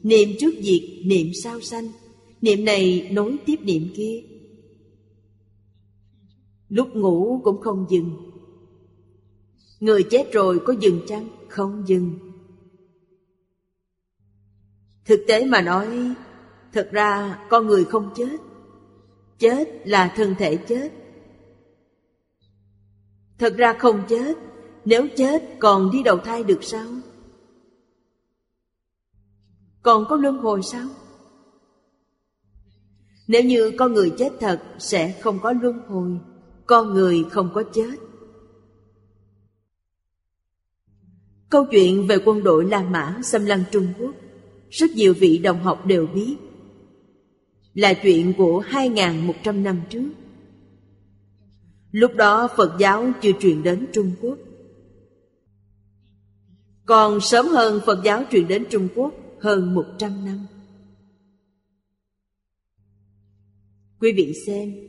Niệm trước diệt, niệm sau sanh. Niệm này nối tiếp niệm kia. Lúc ngủ cũng không dừng. Người chết rồi có dừng chăng? Không dừng. Thực tế mà nói, Thật ra con người không chết. Chết là thân thể chết. Thật ra không chết, Nếu chết còn đi đầu thai được sao? Còn có luân hồi sao? Nếu như con người chết thật, Sẽ không có luân hồi. Con người không có chết. Câu chuyện về quân đội La Mã xâm lăng Trung Quốc. Rất nhiều vị đồng học đều biết. Là chuyện của 2.100 năm trước. Lúc đó Phật giáo chưa truyền đến Trung Quốc. Còn sớm hơn Phật giáo truyền đến Trung Quốc hơn 100 năm. Quý vị xem,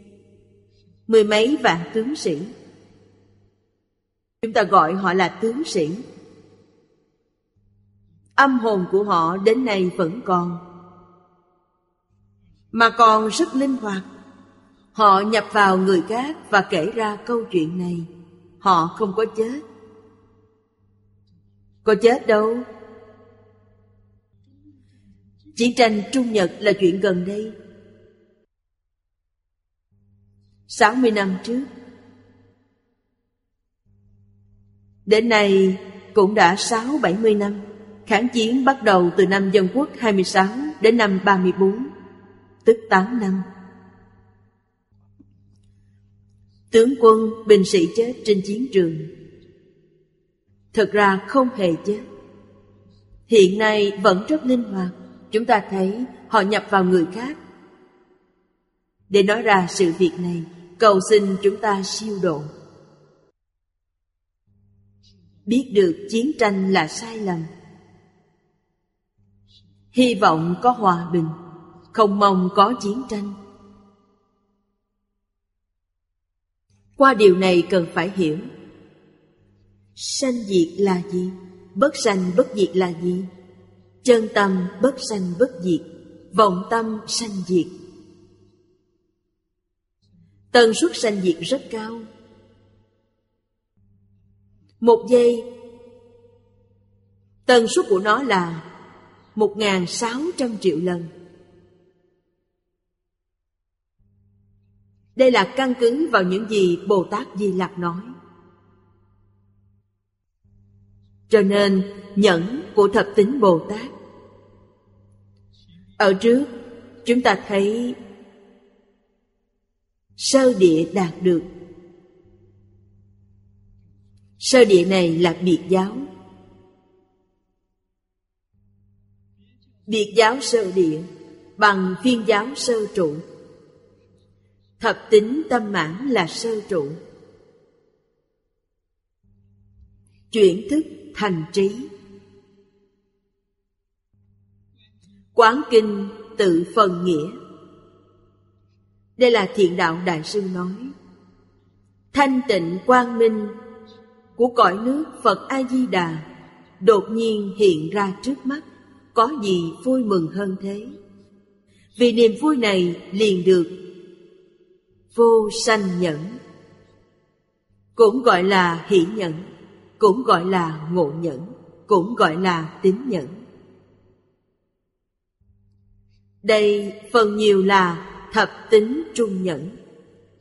Mười mấy vạn tướng sĩ. Chúng ta gọi họ là tướng sĩ. Âm hồn của họ đến nay vẫn còn. Mà còn rất linh hoạt. Họ nhập vào người khác và kể ra câu chuyện này. Họ không có chết. Có chết đâu? Chiến tranh Trung Nhật là chuyện gần đây. 60 năm trước. Đến nay cũng đã 6-70 năm. Kháng chiến bắt đầu từ năm Dân Quốc 26 đến năm 34, tức 8 năm. Tướng quân, binh sĩ chết trên chiến trường. Thật ra không hề chết. Hiện nay vẫn rất linh hoạt. Chúng ta thấy họ nhập vào người khác. Để nói ra sự việc này Cầu xin chúng ta siêu độ. Biết được chiến tranh là sai lầm hy vọng có hòa bình, không mong có chiến tranh. Qua điều này cần phải hiểu, sanh diệt là gì, bất sanh bất diệt là gì. Chân tâm bất sanh bất diệt, vọng tâm sanh diệt. Tần suất sanh diệt rất cao. Một giây, tần suất của nó là 1.600 triệu lần. Đây là căn cứ vào những gì Bồ Tát Di Lặc nói. Cho nên, nhẫn của thập tính Bồ Tát Ở trước, chúng ta thấy Sơ địa đạt được Sơ địa này là biệt giáo biệt giáo sơ địa, bằng phiên giáo sơ trụ. Thập tính tâm mãn là sơ trụ. Chuyển thức thành trí. Quán kinh tự phần nghĩa. Đây là thiện đạo đại sư nói. Thanh tịnh quang minh của cõi nước phật a di đà đột nhiên hiện ra trước mắt có gì vui mừng hơn thế? Vì niềm vui này liền được vô sanh nhẫn. Cũng gọi là hỷ nhẫn, cũng gọi là ngộ nhẫn, cũng gọi là tín nhẫn. Đây phần nhiều là thập tính trung nhẫn,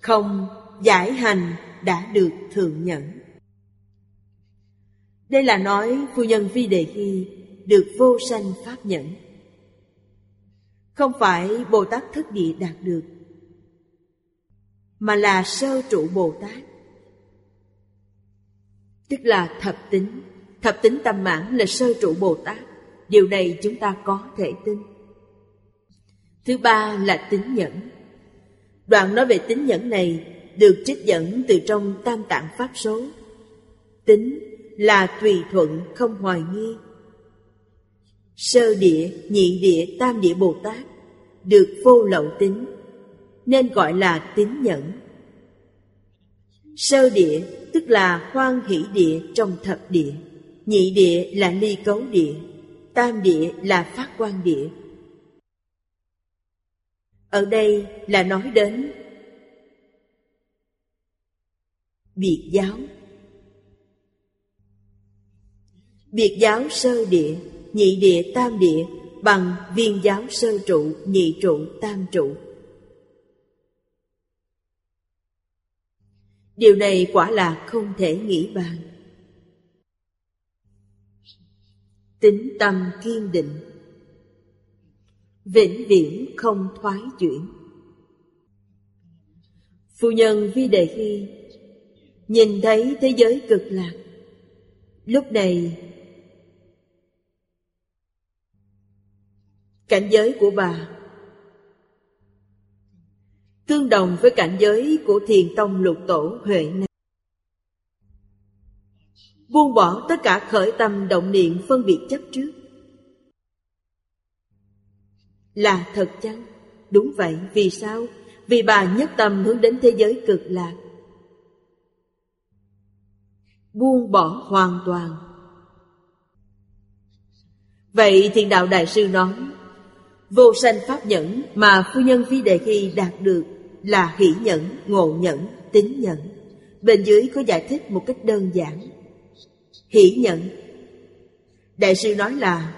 Không giải hành đã được thượng nhẫn. Đây là nói phu nhân Vi Đề Hy được vô sanh pháp nhẫn. Không phải Bồ Tát thất địa đạt được, mà là sơ trụ Bồ Tát. Tức là thập tính, thập tính tâm mãn là sơ trụ Bồ Tát. Điều này chúng ta có thể tin. Thứ ba là tính nhẫn. Đoạn nói về tính nhẫn này được trích dẫn từ trong Tam Tạng Pháp Số. Tính là tùy thuận không hoài nghi. Sơ địa, nhị địa, tam địa Bồ Tát được vô lậu tính nên gọi là tính nhẫn. Sơ địa tức là hoan hỷ địa trong thập địa, nhị địa là ly cấu địa, tam địa là phát quan địa. Ở đây là nói đến biệt giáo biệt giáo sơ địa nhị địa tam địa, bằng viên giáo sơ trụ, nhị trụ, tam trụ. Điều này quả là không thể nghĩ bàn. Tính tâm kiên định. Vĩnh viễn không thoái chuyển. Phu nhân vi đề khi nhìn thấy thế giới cực lạc. Lúc này cảnh giới của bà. Tương đồng với cảnh giới của thiền tông lục tổ huệ Năng buông bỏ tất cả khởi tâm động niệm phân biệt chấp trước. Là thật chăng? Đúng vậy, vì sao? Vì bà nhất tâm hướng đến thế giới cực lạc. Buông bỏ hoàn toàn. Vậy thiền đạo đại sư nói vô sanh pháp nhẫn mà phu nhân phi đề khi đạt được là hỷ nhẫn, ngộ nhẫn, tính nhẫn. Bên dưới có giải thích một cách đơn giản. Hỷ nhẫn. Đại sư nói là,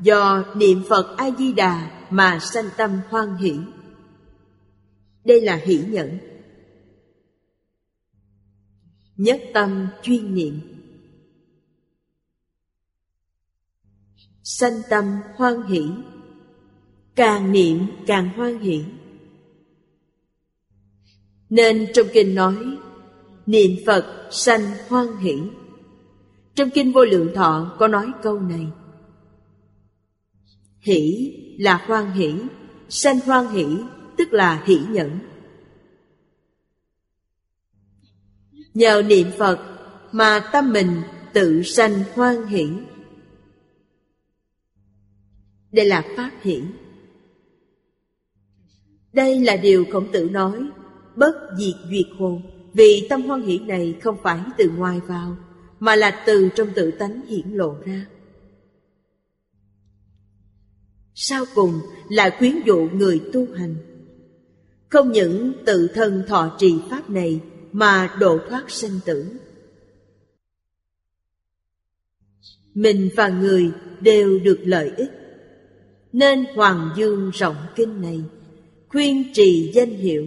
do niệm phật a di đà mà sanh tâm hoan hỷ. Đây là hỷ nhẫn. Nhất tâm chuyên niệm. Sanh tâm hoan hỷ càng niệm càng hoan hỷ nên trong kinh nói, niệm phật sanh hoan hỷ trong kinh vô lượng thọ có nói câu này hỷ là hoan hỷ, sanh hoan hỷ tức là hỷ nhẫn Nhờ niệm Phật mà tâm mình tự sanh hoan hỷ. Đây là pháp hỷ. Đây là điều khổng tử nói, bất diệt duyệt hồn, vì tâm hoan hỷ này không phải từ ngoài vào, mà là từ trong tự tánh hiển lộ ra. Sau cùng là khuyến dụ người tu hành. Không những tự thân thọ trì pháp này mà độ thoát sinh tử. Mình và người đều được lợi ích. Nên Hoàng Dương rộng kinh này, khuyên trì danh hiệu.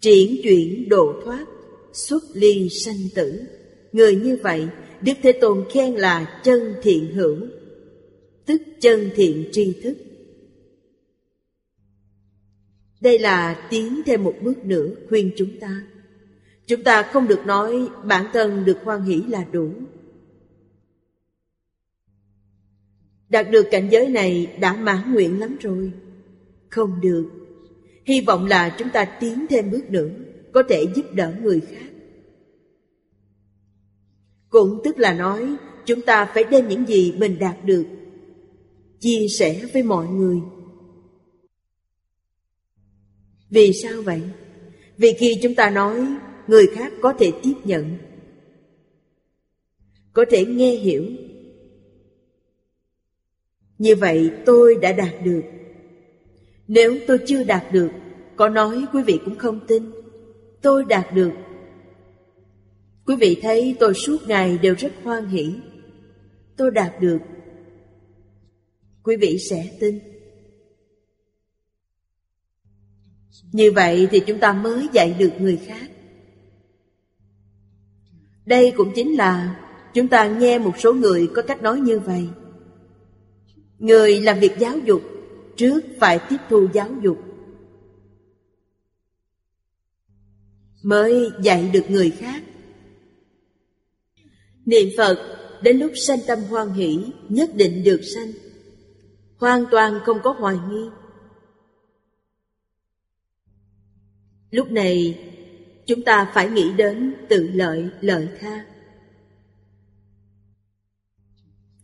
Triển chuyển độ thoát, xuất ly sanh tử. Người như vậy, Đức Thế Tôn khen là chân thiện hữu, tức chân thiện tri thức đây là tiến thêm một bước nữa khuyên chúng ta. Chúng ta không được nói bản thân được hoan hỷ là đủ. Đạt được cảnh giới này đã mãn nguyện lắm rồi. Không được. Hy vọng là chúng ta tiến thêm bước nữa, có thể giúp đỡ người khác. Cũng tức là nói chúng ta phải đem những gì mình đạt được chia sẻ với mọi người vì sao vậy? Vì khi chúng ta nói người khác có thể tiếp nhận, có thể nghe hiểu. Như vậy tôi đã đạt được. Nếu tôi chưa đạt được, có nói quý vị cũng không tin. Tôi đạt được. Quý vị thấy tôi suốt ngày đều rất hoan hỷ. Tôi đạt được. Quý vị sẽ tin. Như vậy thì chúng ta mới dạy được người khác Đây cũng chính là Chúng ta nghe một số người có cách nói như vậy Người làm việc giáo dục Trước phải tiếp thu giáo dục. Mới dạy được người khác. Niệm Phật, đến lúc sanh tâm hoan hỷ, Nhất định được sanh. Hoàn toàn không có hoài nghi. Lúc này, chúng ta phải nghĩ đến tự lợi lợi tha.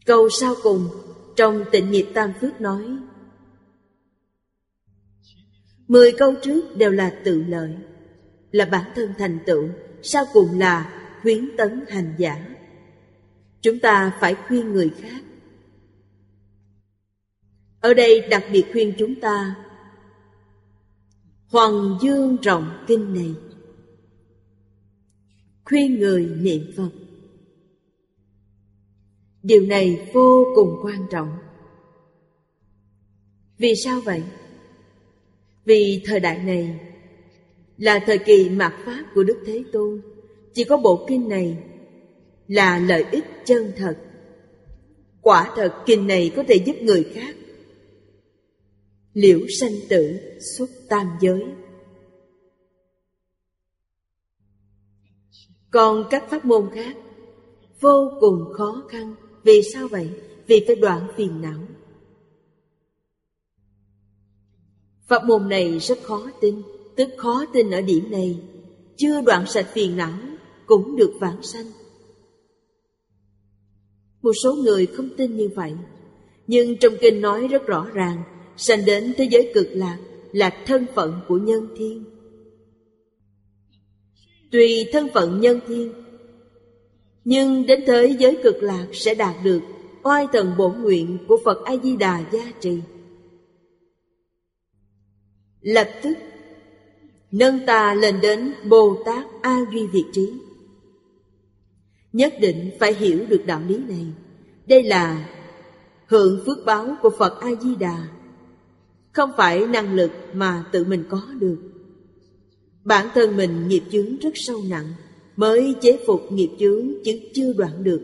Câu sau cùng, trong tịnh nghiệp tam phước nói Mười câu trước đều là tự lợi. Là bản thân thành tựu, Sau cùng là khuyến tấn hành giả. Chúng ta phải khuyên người khác. Ở đây đặc biệt khuyên chúng ta, Hoàng dương rộng kinh này. Khuyên người niệm Phật. Điều này vô cùng quan trọng. Vì sao vậy? Vì thời đại này Là thời kỳ mạt Pháp của Đức Thế Tôn, Chỉ có bộ kinh này Là lợi ích chân thật. Quả thật kinh này có thể giúp người khác Liễu sanh tử xuất tam giới. Còn các pháp môn khác Vô cùng khó khăn. Vì sao vậy? Vì phải đoạn phiền não. Pháp môn này rất khó tin, Tức khó tin ở điểm này. Chưa đoạn sạch phiền não, Cũng được vãng sanh. Một số người không tin như vậy, Nhưng trong kinh nói rất rõ ràng, sanh đến thế giới cực lạc là thân phận của nhân thiên. Tùy thân phận nhân thiên, nhưng đến thế giới cực lạc sẽ đạt được oai thần bổn nguyện của phật a di đà gia trì lập tức, nâng ta lên đến bồ tát a duy việt trí nhất định phải hiểu được đạo lý này. Đây là hưởng phước báo của phật a di đà không phải năng lực mà tự mình có được. Bản thân mình nghiệp chướng rất sâu nặng, Mới chế phục nghiệp chướng chứ chưa đoạn được.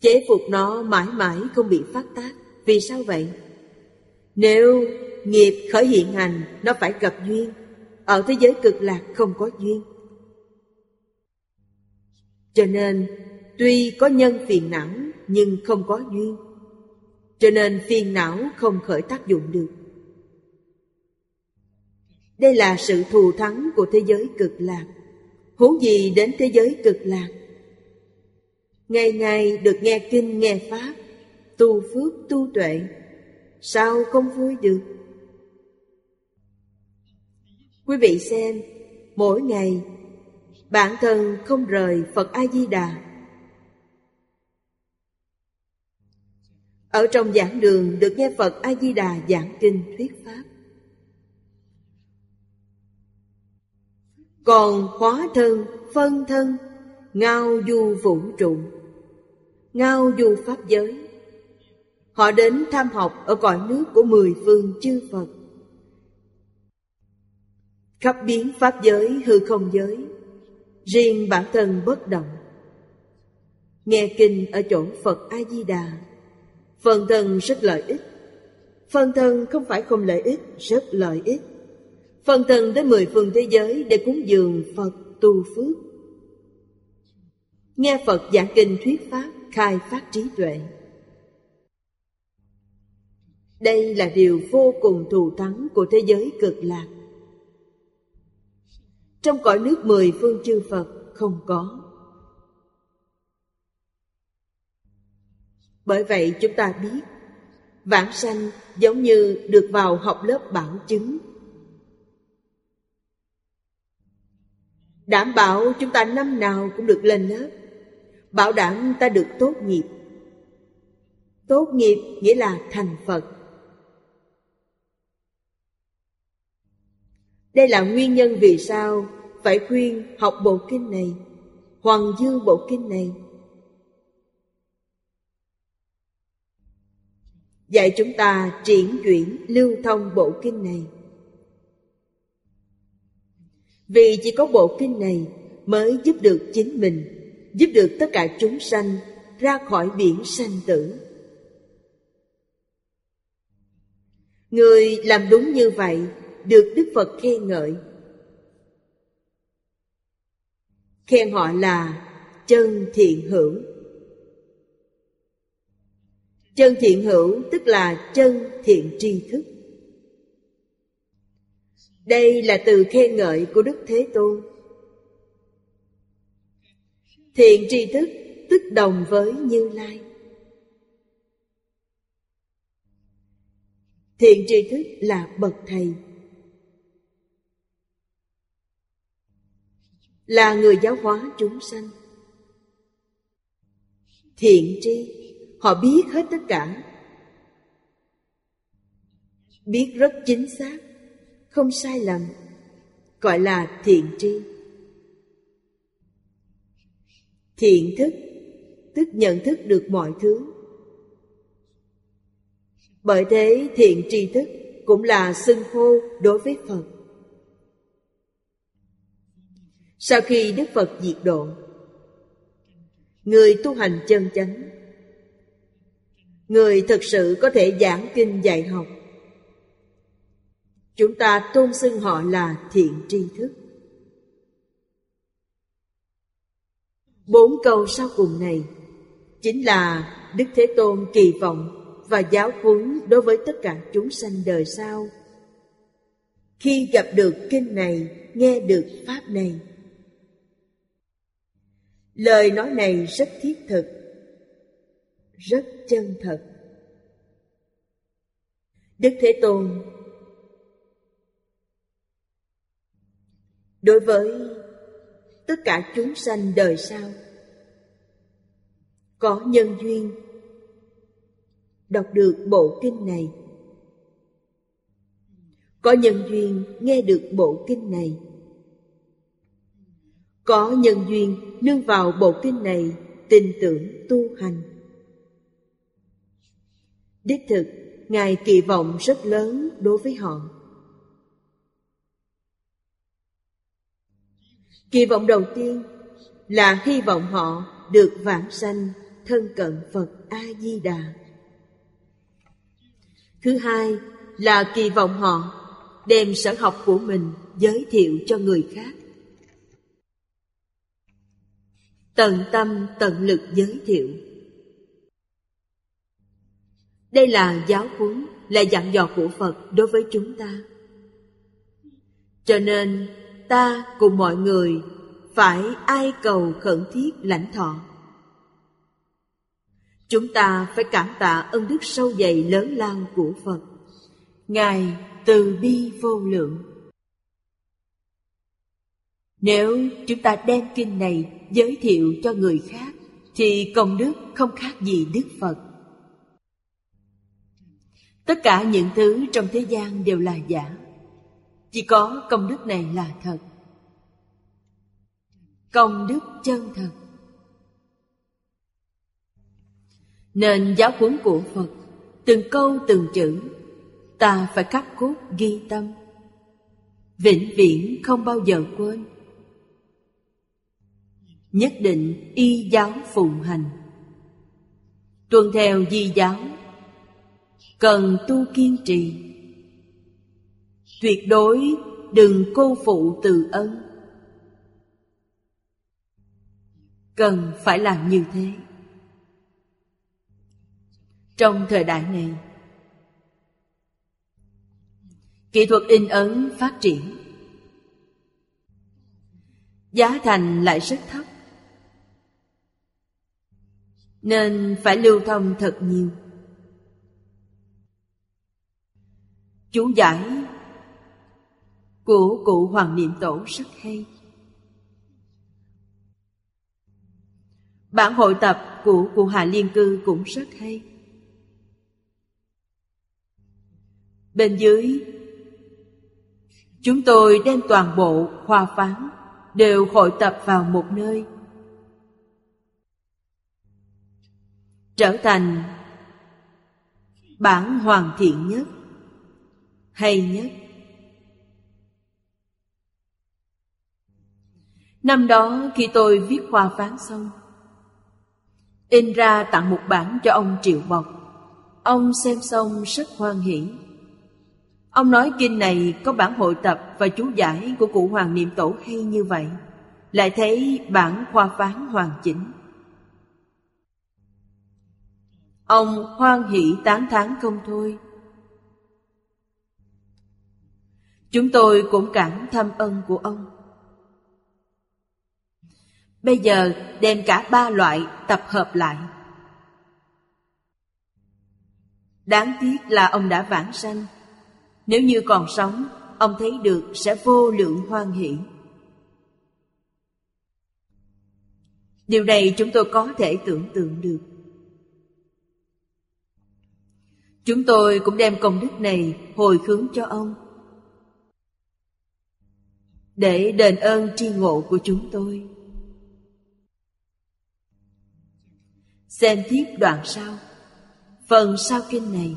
Chế phục nó mãi mãi không bị phát tác. Vì sao vậy? Nếu nghiệp khởi hiện hành, Nó phải gặp duyên. Ở thế giới cực lạc không có duyên. Cho nên, Tuy có nhân phiền não, Nhưng không có duyên. Cho nên phiền não không khởi tác dụng được. Đây là sự thù thắng của thế giới cực lạc. Huống gì đến thế giới cực lạc? Ngày ngày được nghe kinh, nghe pháp, Tu phước, tu tuệ. Sao không vui được? Quý vị xem Mỗi ngày Bản thân không rời Phật A-di-đà. Ở trong giảng đường được nghe Phật A-di-đà giảng kinh thuyết pháp. Còn hóa thân, phân thân, ngao du vũ trụ. Ngao du pháp giới. Họ đến tham học ở cõi nước của mười phương chư Phật. Khắp biến pháp giới hư không giới, Riêng bản thân bất động. Nghe kinh ở chỗ Phật A-di-đà, Phần thân rất lợi ích. Phần thân không phải không lợi ích, Rất lợi ích. Phần thân đến mười phương thế giới Để cúng dường Phật tu phước. Nghe Phật giảng kinh thuyết pháp, Khai phát trí tuệ. Đây là điều vô cùng thù thắng Của thế giới cực lạc. Trong cõi nước mười phương chư Phật, không có. Bởi vậy chúng ta biết, Vãng sanh giống như được vào học lớp bảo chứng. Đảm bảo chúng ta năm nào cũng được lên lớp, Bảo đảm ta được tốt nghiệp. Tốt nghiệp nghĩa là thành Phật. Đây là nguyên nhân vì sao phải khuyên học bộ kinh này Hoàng dương bộ kinh này dạy chúng ta triển chuyển lưu thông bộ kinh này Vì chỉ có bộ kinh này mới giúp được chính mình, giúp được tất cả chúng sanh ra khỏi biển sanh tử. Người làm đúng như vậy được Đức Phật khen ngợi. Khen họ là chân thiện hữu. Chân thiện hữu tức là chân thiện tri thức. Đây là từ khen ngợi của Đức Thế Tôn. Thiện tri thức tức đồng với Như Lai. Thiện tri thức là bậc thầy. Là người giáo hóa chúng sanh. Thiện tri, họ biết hết tất cả. Biết rất chính xác, không sai lầm, gọi là thiện tri. Thiện thức, tức nhận thức được mọi thứ bởi thế thiện tri thức cũng là xưng hô đối với Phật. Sau khi Đức Phật diệt độ, người tu hành chân chánh, người thực sự có thể giảng kinh dạy học, chúng ta tôn xưng họ là thiện tri thức. Bốn câu sau cùng này chính là Đức Thế Tôn kỳ vọng và giáo huấn đối với tất cả chúng sanh đời sau. Khi gặp được kinh này, nghe được pháp này, lời nói này rất thiết thực, rất chân thật. Đức Thế Tôn đối với tất cả chúng sanh đời sau có nhân duyên đọc được bộ kinh này có nhân duyên nghe được bộ kinh này có nhân duyên, nương vào bộ kinh này, tin tưởng tu hành. Đích thực, ngài kỳ vọng rất lớn đối với họ. Kỳ vọng đầu tiên là hy vọng họ được vãng sanh thân cận phật a di đà Thứ hai là kỳ vọng họ đem sở học của mình giới thiệu cho người khác. Tận tâm tận lực giới thiệu. Đây là giáo huấn, là dặn dò của Phật đối với chúng ta. Cho nên ta cùng mọi người phải ai cầu khẩn thiết lãnh thọ Chúng ta phải cảm tạ ân đức sâu dày lớn lao của Phật. Ngài từ bi vô lượng. Nếu chúng ta đem kinh này giới thiệu cho người khác, thì công đức không khác gì Đức Phật. Tất cả những thứ trong thế gian đều là giả. Chỉ có công đức này là thật. Công đức chân thật. Nên giáo huấn của Phật Từng câu từng chữ Ta phải khắc cốt ghi tâm Vĩnh viễn không bao giờ quên Nhất định y giáo phụng hành. Tuân theo di giáo. Cần tu kiên trì. Tuyệt đối đừng cô phụ từ ân. Cần phải làm như thế. Trong thời đại này, kỹ thuật in ấn phát triển. Giá thành lại rất thấp nên phải lưu thông thật nhiều. Chú giải, của cụ hoàng niệm tổ rất hay. Bản hội tập của cụ hà liên cư cũng rất hay. Bên dưới, Chúng tôi đem toàn bộ khoa phán Đều hội tập vào một nơi. Trở thành Bản hoàn thiện nhất, Hay nhất. Năm đó khi tôi viết khoa phán xong, In ra tặng một bản cho ông Triệu Bọc. Ông xem xong rất hoan hỷ. Ông nói kinh này có bản hội tập và chú giải của cụ Hoàng Niệm Tổ hay như vậy, Lại thấy bản khoa phán hoàn chỉnh. Ông hoan hỷ tán thán không thôi. Chúng tôi cũng cảm thâm ân của ông. Bây giờ đem cả ba loại tập hợp lại. Đáng tiếc là ông đã vãng sanh. Nếu như còn sống, Ông thấy được sẽ vô lượng hoan hỷ. Điều này chúng tôi có thể tưởng tượng được. Chúng tôi cũng đem công đức này hồi hướng cho ông. Để đền ơn tri ngộ của chúng tôi. Xem tiếp đoạn sau. Phần sau kinh này.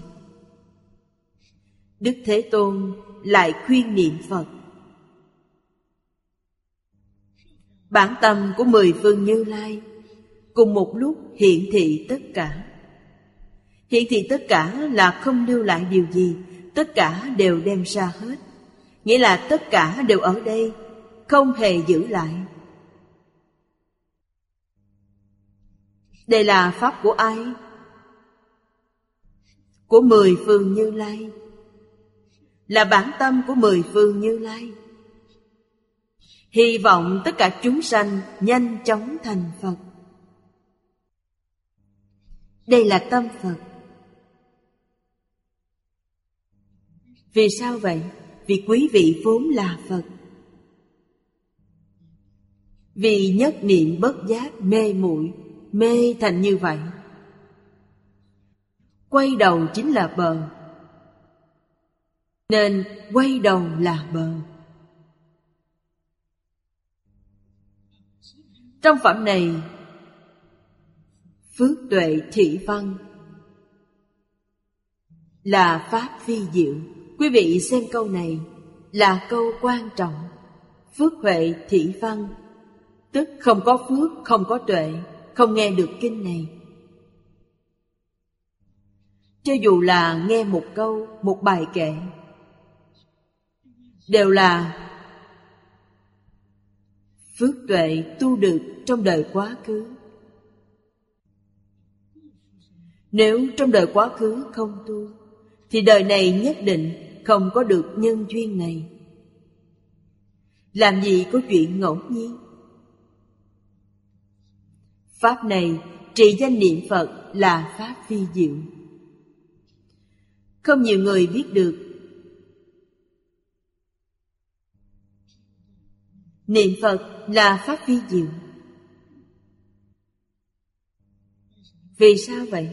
Đức Thế Tôn lại khuyên niệm Phật. Bản tâm của mười phương Như Lai Cùng một lúc hiện thị tất cả. Hiện thì tất cả là không lưu lại điều gì, Tất cả đều đem ra hết. Nghĩa là tất cả đều ở đây, Không hề giữ lại. Đây là pháp của ai? Của mười phương Như Lai. Là bản tâm của mười phương Như Lai. Hy vọng tất cả chúng sanh nhanh chóng thành Phật. Đây là tâm Phật. Vì sao vậy? Vì quý vị vốn là Phật. Vì nhất niệm bất giác mê muội, mê thành như vậy. Quay đầu chính là bờ. Nên quay đầu là bờ. Trong phẩm này, phước tuệ thị văn là pháp phi diệu quý vị xem câu này là câu quan trọng. Phước huệ thị văn, tức không có phước, không có tuệ, không nghe được kinh này. Cho dù là nghe một câu, một bài kệ, đều là phước tuệ tu được trong đời quá khứ. Nếu trong đời quá khứ không tu, thì đời này nhất định không có được nhân duyên này. Làm gì có chuyện ngẫu nhiên? Pháp này trị danh niệm Phật là Pháp phi diệu. Không nhiều người biết được. Niệm Phật là Pháp phi diệu. Vì sao vậy?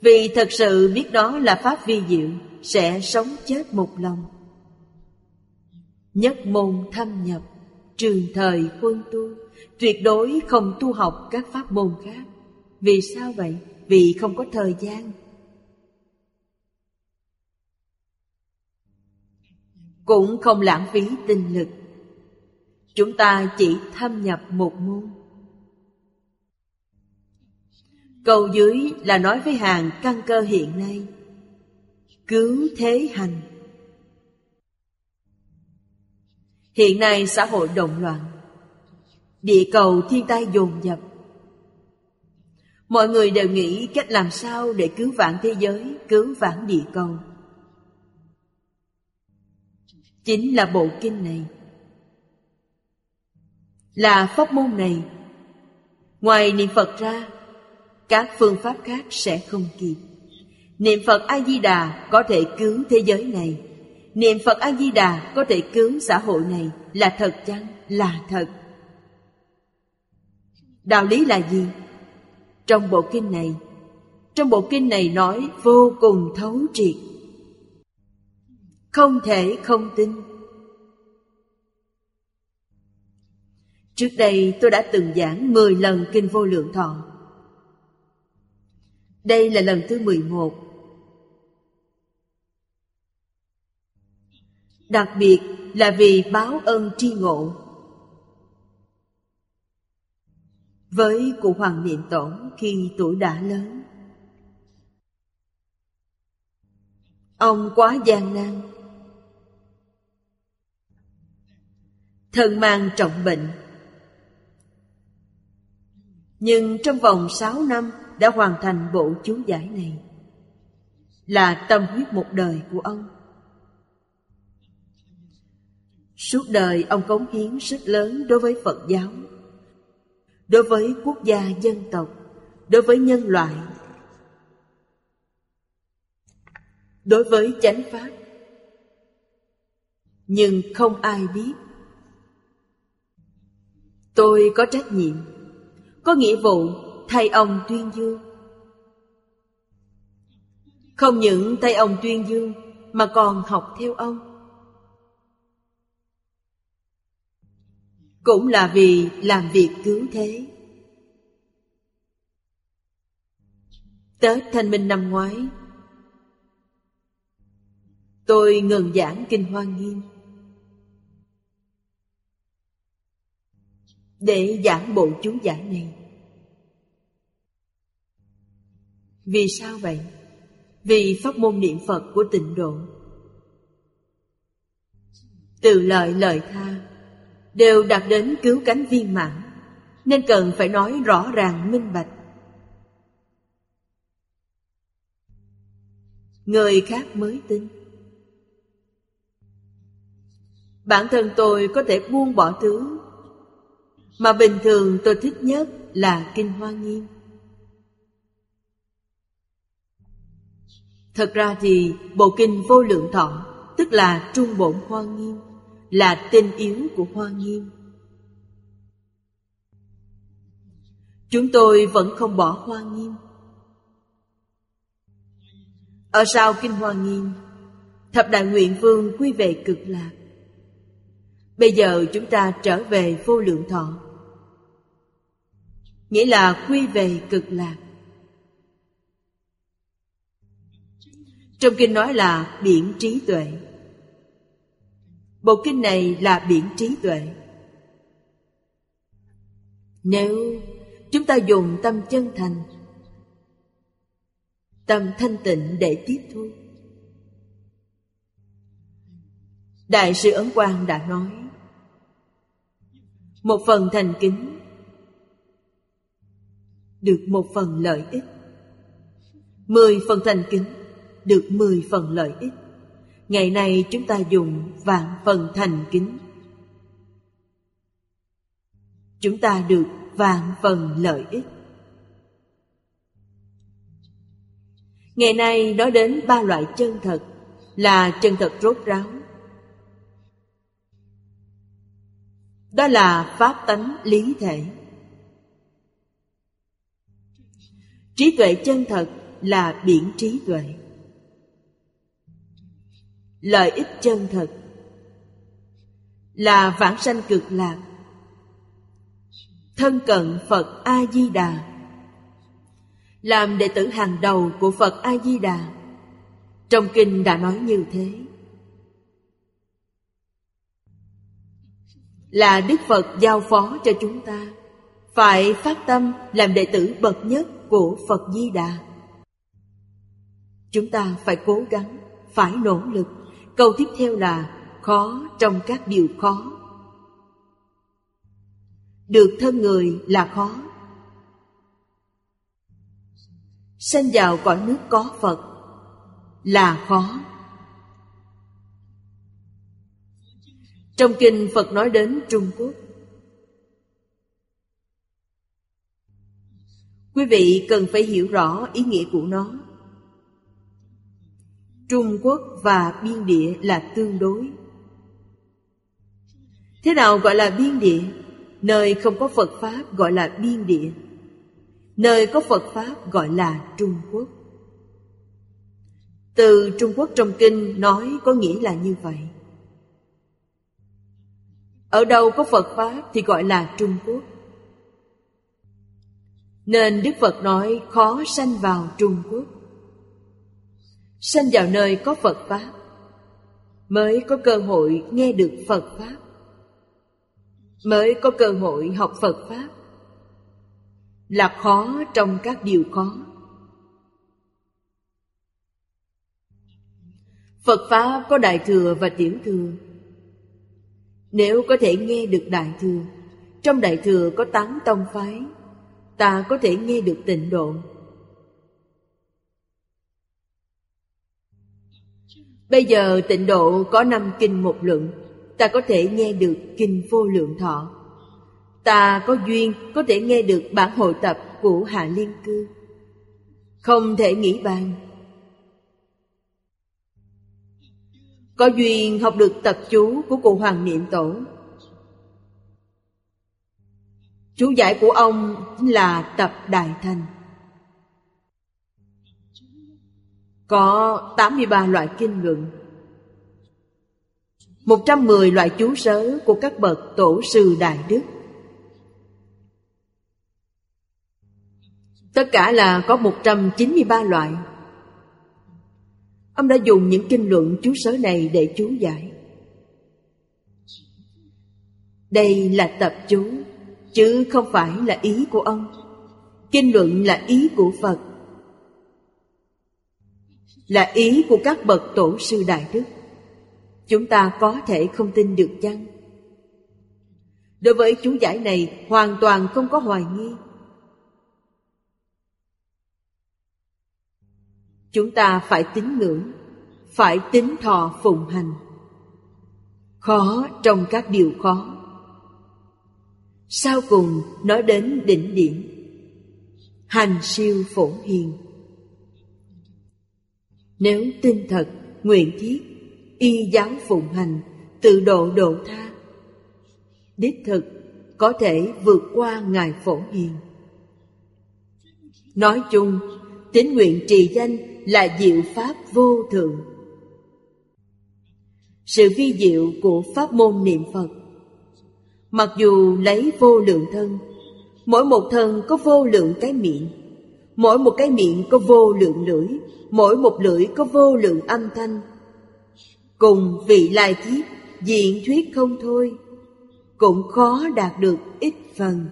Vì thật sự biết đó là Pháp vi diệu. Sẽ sống chết một lòng. Nhất môn thâm nhập, Trường thời quân tu, Tuyệt đối không tu học các pháp môn khác. Vì sao vậy? Vì không có thời gian. Cũng không lãng phí tinh lực. Chúng ta chỉ thâm nhập một môn. Câu dưới là nói với hàng căn cơ hiện nay. Cứu thế hành. Hiện nay xã hội động loạn, Địa cầu thiên tai dồn dập. Mọi người đều nghĩ cách làm sao để cứu vãn thế giới, Cứu vãn địa cầu. Chính là bộ kinh này. Là pháp môn này, Ngoài niệm Phật ra, Các phương pháp khác sẽ không kịp. Niệm Phật A-di-đà có thể cứu thế giới này. Niệm Phật A-di-đà có thể cứu xã hội này Là thật chăng? Là thật. Đạo lý là gì? Trong bộ kinh này, Trong bộ kinh này nói vô cùng thấu triệt. Không thể không tin. Trước đây tôi đã từng giảng 10 lần Kinh Vô Lượng Thọ. Đây là lần thứ 11 Đặc biệt là vì báo ơn tri ngộ với cụ Hoàng Niệm Tổ khi tuổi đã lớn. Ông quá gian nan. Thân mang trọng bệnh. Nhưng trong vòng sáu năm đã hoàn thành bộ chú giải này. Là tâm huyết một đời của ông. Suốt đời ông cống hiến rất lớn đối với Phật giáo, Đối với quốc gia dân tộc, Đối với nhân loại, Đối với chánh pháp. Nhưng không ai biết, Tôi có trách nhiệm, Có nghĩa vụ thay ông tuyên dương. Không những thay ông tuyên dương Mà còn học theo ông. Cũng là vì làm việc cứu thế. Tết thanh minh năm ngoái, tôi ngừng giảng kinh hoa nghiêm để giảng bộ chú giải này. Vì sao vậy? Vì pháp môn niệm phật của tịnh độ. Từ lợi lời tha đều đạt đến cứu cánh viên mãn, nên cần phải nói rõ ràng minh bạch. Người khác mới tin. Bản thân tôi có thể buông bỏ thứ, mà bình thường tôi thích nhất là kinh hoa nghiêm. Thật ra thì bộ kinh vô lượng thọ, tức là trung bổn hoa nghiêm là tinh yếu của Hoa Nghiêm. Chúng tôi vẫn không bỏ Hoa Nghiêm. Ở sau Kinh Hoa Nghiêm, Thập Đại Nguyện Vương quy về cực lạc. Bây giờ chúng ta trở về vô lượng thọ. Nghĩa là quy về cực lạc. Trong kinh nói là biển trí tuệ. Bộ kinh này là biển trí tuệ. Nếu chúng ta dùng tâm chân thành, Tâm thanh tịnh để tiếp thu. Đại sư Ấn Quang đã nói, Một phần thành kính Được một phần lợi ích. Mười phần thành kính Được mười phần lợi ích. Ngày nay chúng ta dùng vạn phần thành kính. Chúng ta được vạn phần lợi ích. Ngày nay nói đến ba loại chân thật, Là chân thật rốt ráo. Đó là pháp tánh lý thể. Trí tuệ chân thật là biển trí tuệ lợi ích chân thật. Là vãng sanh cực lạc. Thân cận phật a di đà làm đệ tử hàng đầu của phật a di đà trong kinh đã nói như thế. Là đức phật giao phó cho chúng ta, phải phát tâm làm đệ tử bậc nhất của phật di đà chúng ta phải cố gắng, phải nỗ lực. Câu tiếp theo là khó trong các điều khó. Được thân người là khó. Sanh vào cõi nước có Phật là khó. Trong kinh Phật nói đến Trung Quốc Quý vị cần phải hiểu rõ ý nghĩa của nó Trung Quốc và biên địa là tương đối. Thế nào gọi là biên địa? Nơi không có Phật Pháp gọi là biên địa. Nơi có Phật Pháp gọi là Trung Quốc. Từ Trung Quốc trong kinh nói có nghĩa là như vậy. Ở đâu có Phật Pháp thì gọi là Trung Quốc. Nên Đức Phật nói khó sanh vào Trung Quốc sanh vào nơi có Phật Pháp, mới có cơ hội nghe được Phật Pháp. Mới có cơ hội học Phật Pháp. Là khó trong các điều khó. Phật pháp có đại thừa và tiểu thừa. Nếu có thể nghe được đại thừa, trong đại thừa có tám tông phái, ta có thể nghe được tịnh độ. Bây giờ tịnh độ có năm kinh một luận, ta có thể nghe được kinh vô lượng thọ. Ta có duyên có thể nghe được bản hội tập của hạ liên cư. Không thể nghĩ bàn. Có duyên học được tập chú của cụ hoàng niệm tổ. Chú giải của ông là tập đại thành có 83 loại kinh luận. 110 loại chú sớ của các bậc tổ sư đại đức. Tất cả là có 193 loại. Ông đã dùng những kinh luận chú sớ này để chú giải. Đây là tập chú, Chứ không phải là ý của ông. Kinh luận là ý của Phật. Là ý của các bậc tổ sư Đại Đức. Chúng ta có thể không tin được chăng? Đối với chú giải này, hoàn toàn không có hoài nghi. Chúng ta phải tín ngưỡng, Phải tính thọ phụng hành. Khó trong các điều khó. Sau cùng nói đến đỉnh điểm. Hành siêu phổ hiền. Nếu tin thật, nguyện thiết Y giáo phụng hành Tự độ độ tha. Đích thực có thể vượt qua Ngài Phổ Hiền. Nói chung, tín nguyện trì danh là diệu pháp vô thượng. Sự vi diệu của pháp môn niệm phật. Mặc dù lấy vô lượng thân mỗi một thân có vô lượng cái miệng mỗi một cái miệng có vô lượng lưỡi mỗi một lưỡi có vô lượng âm thanh cùng vị lai kiếp diện thuyết không thôi cũng khó đạt được ít phần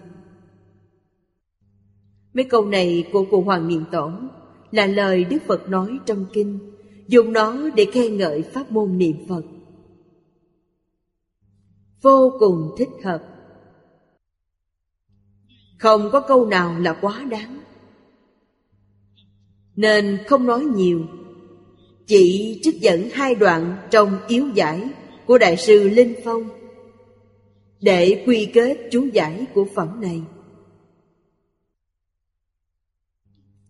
mấy câu này của cụ hoàng niệm tổ là lời Đức Phật nói trong kinh, dùng nó để khen ngợi pháp môn niệm Phật. Vô cùng thích hợp. Không có câu nào là quá đáng. Nên không nói nhiều, chỉ trích dẫn hai đoạn trong yếu giải của Đại sư Linh Phong để quy kết chú giải của phẩm này.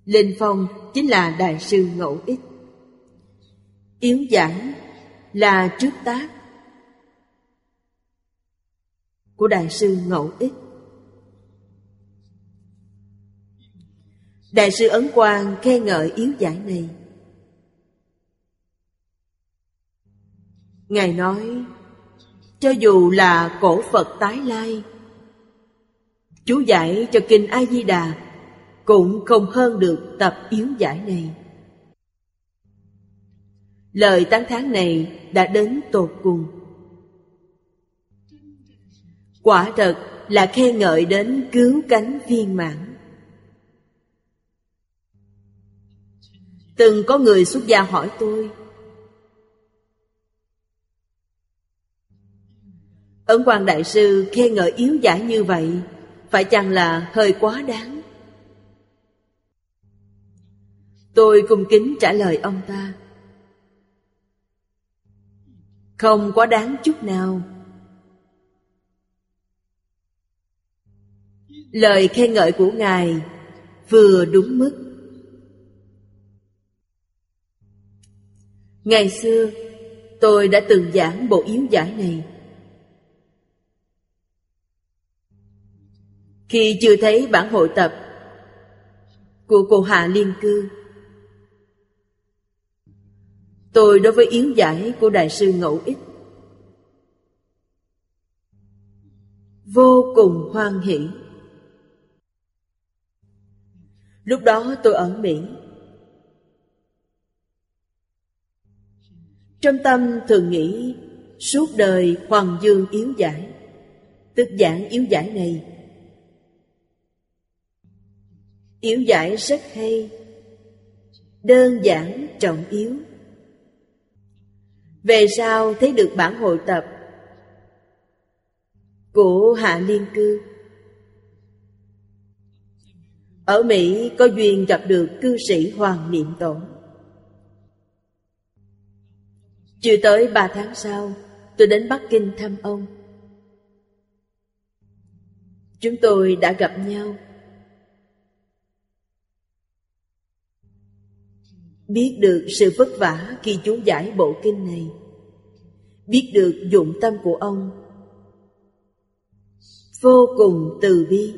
Linh Phong chính là Đại sư Ngẫu Ích. Yếu giải là trước tác của Đại sư Ngẫu Ích. Đại sư Ấn Quang khen ngợi yếu giải này. Ngài nói, Cho dù là cổ Phật tái lai, Chú giải cho Kinh A-di-đà cũng không hơn được tập yếu giải này. Lời tán thán này đã đến tột cùng. Quả thật là khen ngợi đến cứu cánh viên mãn. Từng có người xuất gia hỏi tôi. Ấn quan đại sư khen ngợi yếu giải như vậy, phải chăng là hơi quá đáng? Tôi cung kính trả lời ông ta. Không quá đáng chút nào. Lời khen ngợi của Ngài vừa đúng mức. Ngày xưa, tôi đã từng giảng bộ yếu giải này. Khi chưa thấy bản hội tập của cô Hạ Liên Cư, Tôi đối với yếu giải của Đại sư Ngẫu Ích Vô cùng hoan hỷ. Lúc đó tôi ở Mỹ. Trong tâm thường nghĩ, Suốt đời Hoàng Dương yếu giải. Tức giảng yếu giải này, Yếu giải rất hay, Đơn giản trọng yếu. Về sau thấy được bản hội tập Của Hạ Liên Cư. Ở Mỹ có duyên gặp được cư sĩ Hoàng Niệm Tổ. Chưa tới ba tháng sau, Tôi đến Bắc Kinh thăm ông. Chúng tôi đã gặp nhau. Biết được sự vất vả khi chú giải bộ kinh này. Biết được dụng tâm của ông. Vô cùng từ bi.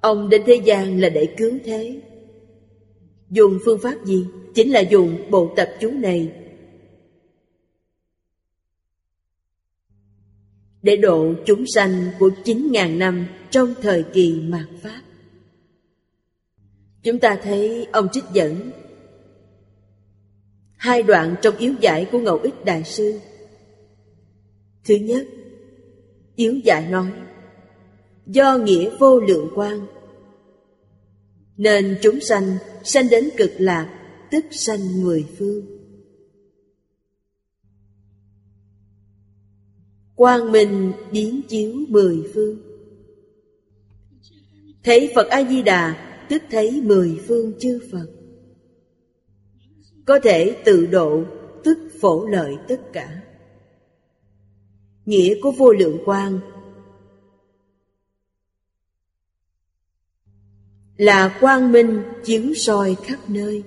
Ông đến thế gian là để cứu thế. Dùng phương pháp gì? Chính là dùng bộ tập chú này. Để độ chúng sanh của 9.000 năm trong thời kỳ mạt Pháp. Chúng ta thấy ông trích dẫn. Hai đoạn trong yếu giải của Ngẫu Ích Đại Sư. Thứ nhất, Yếu giải nói, Do nghĩa vô lượng quan nên chúng sanh sanh đến cực lạc Tức sanh mười phương Quang minh biến chiếu mười phương Thấy Phật A-di-đà tức thấy mười phương chư Phật. Có thể tự độ, tức phổ lợi tất cả. Nghĩa của vô lượng quang là quang minh chiếu soi khắp nơi.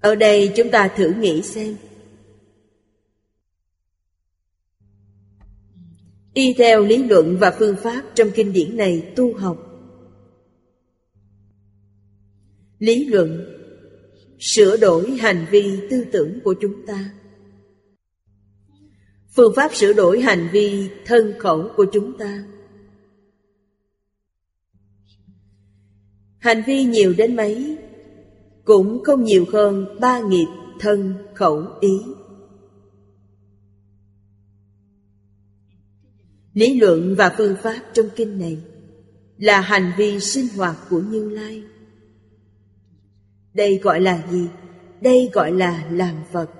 Ở đây chúng ta thử nghĩ xem. Y theo lý luận và phương pháp trong kinh điển này tu học. Lý luận, sửa đổi hành vi tư tưởng của chúng ta. Phương pháp sửa đổi hành vi thân khẩu của chúng ta. Hành vi nhiều đến mấy cũng không nhiều hơn ba nghiệp thân khẩu ý Lý luận và phương pháp trong kinh này là hành vi sinh hoạt của Như Lai. Đây gọi là gì? Đây gọi là làm Phật,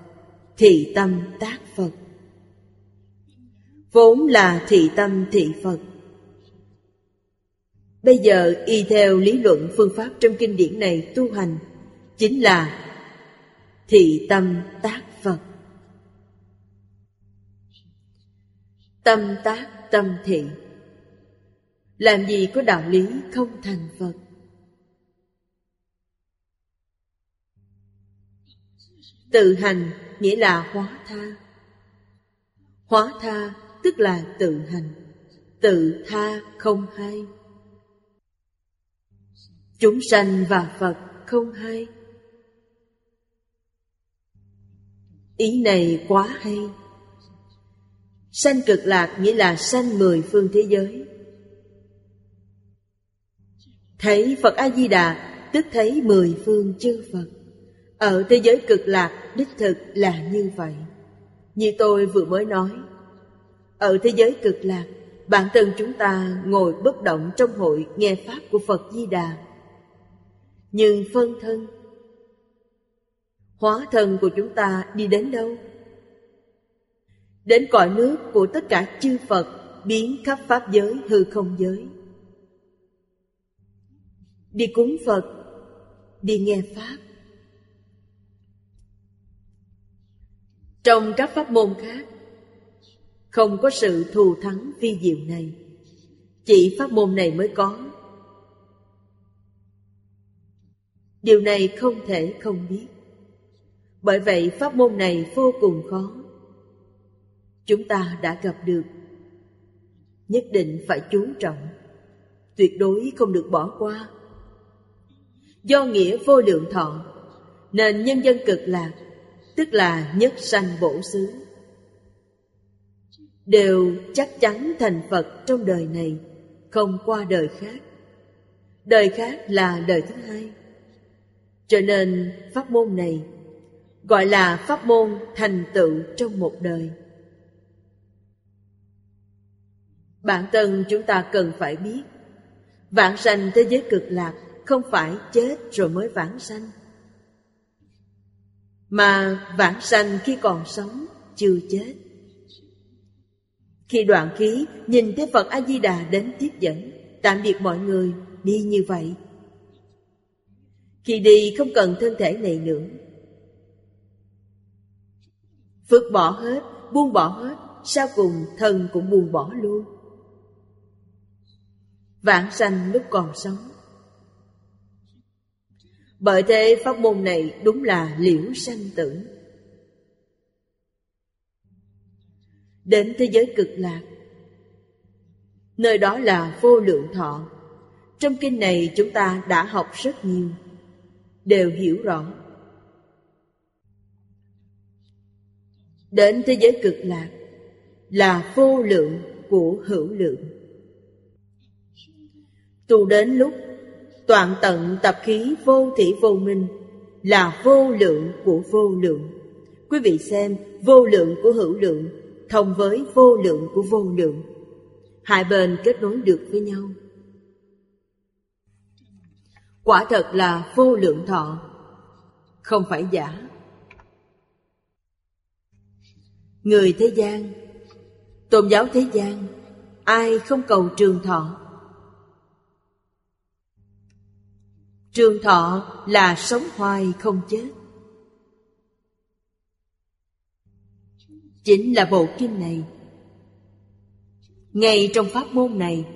thị tâm tác Phật. Vốn là thị tâm thị Phật. Bây giờ y theo lý luận phương pháp trong kinh điển này tu hành, chính là thị tâm tác Phật. Tâm tác tâm thị. Làm gì có đạo lý không thành phật? Tự hành nghĩa là hóa tha. Hóa tha tức là tự hành. Tự tha không hay chúng sanh và phật không hai ý này quá hay. Sanh cực lạc nghĩa là sanh mười phương thế giới. Thấy Phật A-di-đà, Tức thấy mười phương chư Phật. Ở thế giới cực lạc, Đích thực là như vậy. Như tôi vừa mới nói, Ở thế giới cực lạc, Bản thân chúng ta ngồi bất động trong hội Nghe Pháp của Phật Di Đà nhưng phân thân, Hóa thân của chúng ta đi đến đâu? Đến cõi nước của tất cả chư Phật Biến khắp Pháp giới hư không giới. Đi cúng Phật, Đi nghe Pháp. Trong các pháp môn khác, Không có sự thù thắng vi diệu này. Chỉ pháp môn này mới có. Điều này không thể không biết. Bởi vậy pháp môn này vô cùng khó. Chúng ta đã gặp được. Nhất định phải chú trọng. Tuyệt đối không được bỏ qua. Do nghĩa vô lượng thọ, nên nhân dân cực lạc, tức là nhất sanh bổ xứ, đều chắc chắn thành phật trong đời này, không qua đời khác. Đời khác là đời thứ hai cho nên pháp môn này gọi là pháp môn thành tựu trong một đời. Bản thân chúng ta cần phải biết, Vãng sanh thế giới cực lạc Không phải chết rồi mới vãng sanh. Mà vãng sanh khi còn sống Chưa chết. Khi đoạn khí Nhìn thấy Phật A-di-đà đến tiếp dẫn, Tạm biệt mọi người, Đi như vậy. Khi đi không cần thân thể này nữa. Phước bỏ hết, Buông bỏ hết, Sau cùng thần cũng buông bỏ luôn. Vãng sanh lúc còn sống. Bởi thế pháp môn này đúng là liễu sanh tử. Đến thế giới cực lạc, Nơi đó là vô lượng thọ. Trong kinh này chúng ta đã học rất nhiều. Đều hiểu rõ. Đến thế giới cực lạc, Là vô lượng của hữu lượng. Tu đến lúc, Toàn tận tập khí vô thủy vô minh Là vô lượng của vô lượng. Quý vị xem, Vô lượng của hữu lượng Thông với vô lượng của vô lượng. Hai bên kết nối được với nhau. Quả thật là vô lượng thọ. Không phải giả. Người thế gian, Tôn giáo thế gian, Ai không cầu trường thọ? Trường thọ là sống hoài không chết. Chính là bộ kinh này. Ngay trong pháp môn này,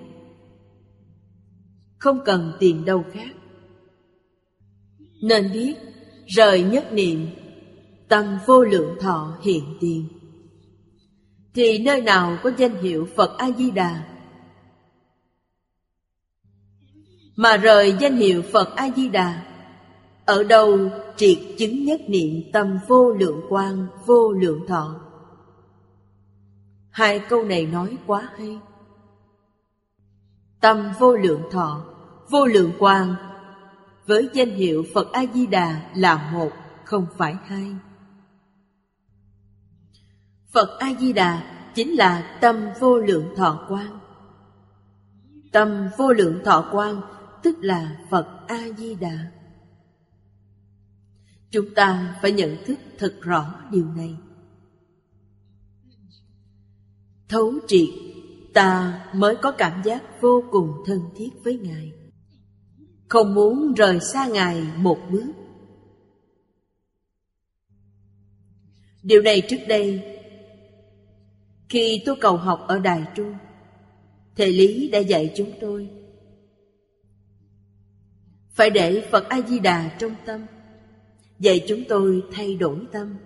Không cần tìm đâu khác. Nên biết Rời nhất niệm Tâm vô lượng thọ hiện tiền. Thì nơi nào có danh hiệu Phật A-di-đà? Mà rời danh hiệu Phật A-di-đà Ở đâu triệt chứng nhất niệm tâm vô lượng quang, vô lượng thọ? Hai câu này nói quá hay. Tâm vô lượng thọ, vô lượng quang với danh hiệu Phật A-di-đà là một, không phải hai Phật A-di-đà chính là tâm vô lượng thọ quang Tâm vô lượng thọ quang tức là Phật A-di-đà. Chúng ta phải nhận thức thật rõ điều này. Thấu triệt, ta mới có cảm giác vô cùng thân thiết với Ngài. Không muốn rời xa Ngài một bước. Điều này trước đây, khi tôi cầu học ở Đài Trung, Thầy Lý đã dạy chúng tôi. Phải để Phật A-di-đà trong tâm Dạy chúng tôi thay đổi tâm.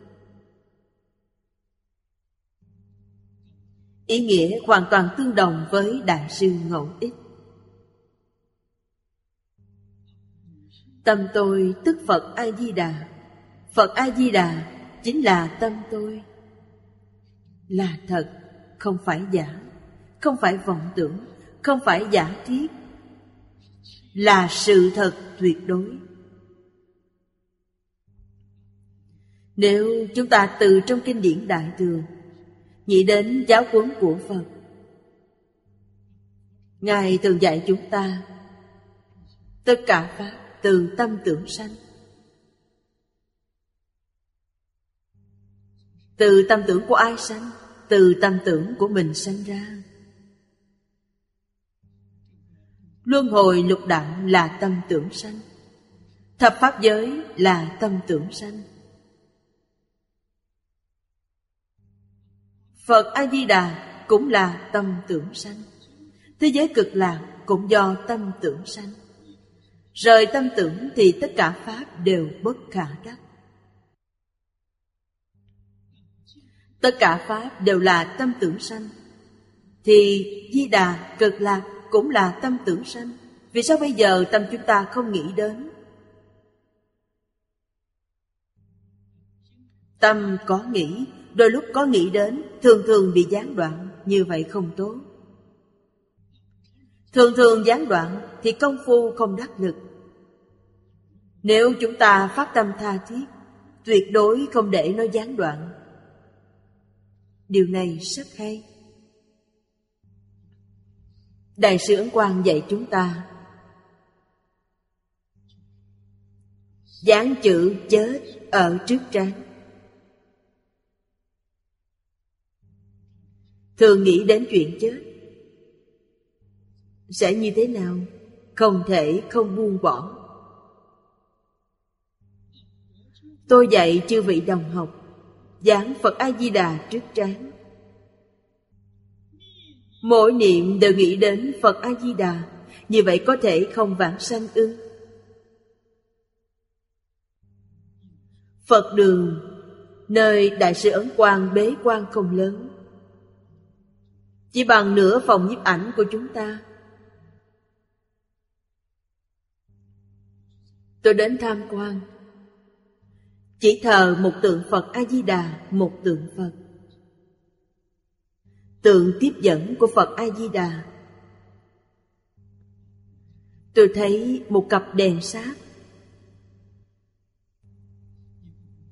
Ý nghĩa hoàn toàn tương đồng với Đại sư Ngẫu Ích. Tâm tôi tức Phật A-di-đà. Phật A-di-đà chính là tâm tôi. Là thật, không phải giả Không phải vọng tưởng Không phải giả thiết. Là sự thật tuyệt đối. Nếu chúng ta từ trong kinh điển đại thừa nghĩ đến giáo huấn của phật ngài thường dạy chúng ta tất cả pháp từ tâm tưởng sanh. Từ tâm tưởng của ai sanh? Từ tâm tưởng của mình sanh ra. Luân hồi lục đặng là tâm tưởng sanh. Thập pháp giới là tâm tưởng sanh. Phật A-di-đà cũng là tâm tưởng sanh. Thế giới cực lạc cũng do tâm tưởng sanh. Rời tâm tưởng thì tất cả Pháp đều bất khả đắc. Tất cả Pháp đều là tâm tưởng sanh. Thì Di Đà cực lạc cũng là tâm tưởng sanh. Vì sao bây giờ tâm chúng ta không nghĩ đến? Tâm có nghĩ, Đôi lúc có nghĩ đến, Thường thường bị gián đoạn, Như vậy không tốt. Thường thường gián đoạn Thì công phu không đắc lực. Nếu chúng ta phát tâm tha thiết, Tuyệt đối không để nó gián đoạn. Điều này rất hay. Đại sư Ấn Quang dạy chúng ta Dán chữ chết ở trước trán. Thường nghĩ đến chuyện chết, Sẽ như thế nào? Không thể không buông bỏ. Tôi dạy chư vị đồng học, Giảng Phật A-di-đà trước trán. Mỗi niệm đều nghĩ đến Phật A-di-đà, Như vậy có thể không vãng sanh ư? Phật đường, Nơi Đại sư Ấn Quang bế quan không lớn. Chỉ bằng nửa phòng nhiếp ảnh của chúng ta. Tôi đến tham quan. Chỉ thờ một tượng Phật A-di-đà Một tượng Phật. Tượng tiếp dẫn của Phật A-di-đà. Tôi thấy một cặp đèn sáp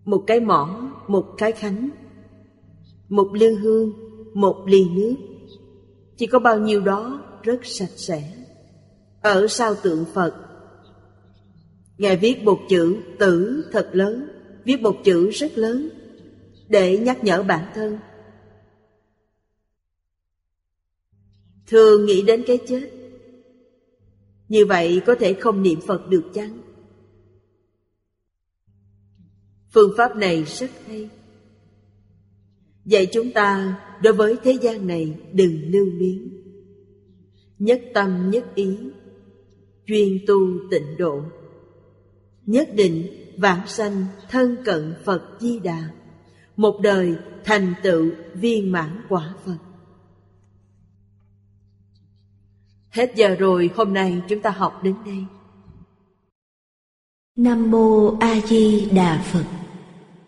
Một cái mỏ, một cái khánh Một lư hương, một ly nước. Chỉ có bao nhiêu đó rất sạch sẽ. Ở sau tượng Phật Ngài viết một chữ tử thật lớn. Viết một chữ rất lớn Để nhắc nhở bản thân. Thường nghĩ đến cái chết, Như vậy có thể không niệm Phật được chăng? Phương pháp này rất hay. Dạy chúng ta đối với thế gian này đừng lưu luyến. Nhất tâm nhất ý, Chuyên tu tịnh độ. Nhất định vãng sanh thân cận Phật Di Đà. Một đời thành tựu viên mãn quả Phật. Hết giờ rồi, hôm nay chúng ta học đến đây. Nam Mô A Di Đà Phật.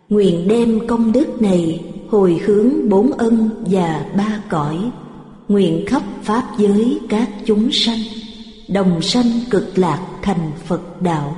Nguyện đem công đức này hồi hướng bốn ân và ba cõi. Nguyện khắp Pháp giới các chúng sanh, Đồng sanh cực lạc thành Phật đạo.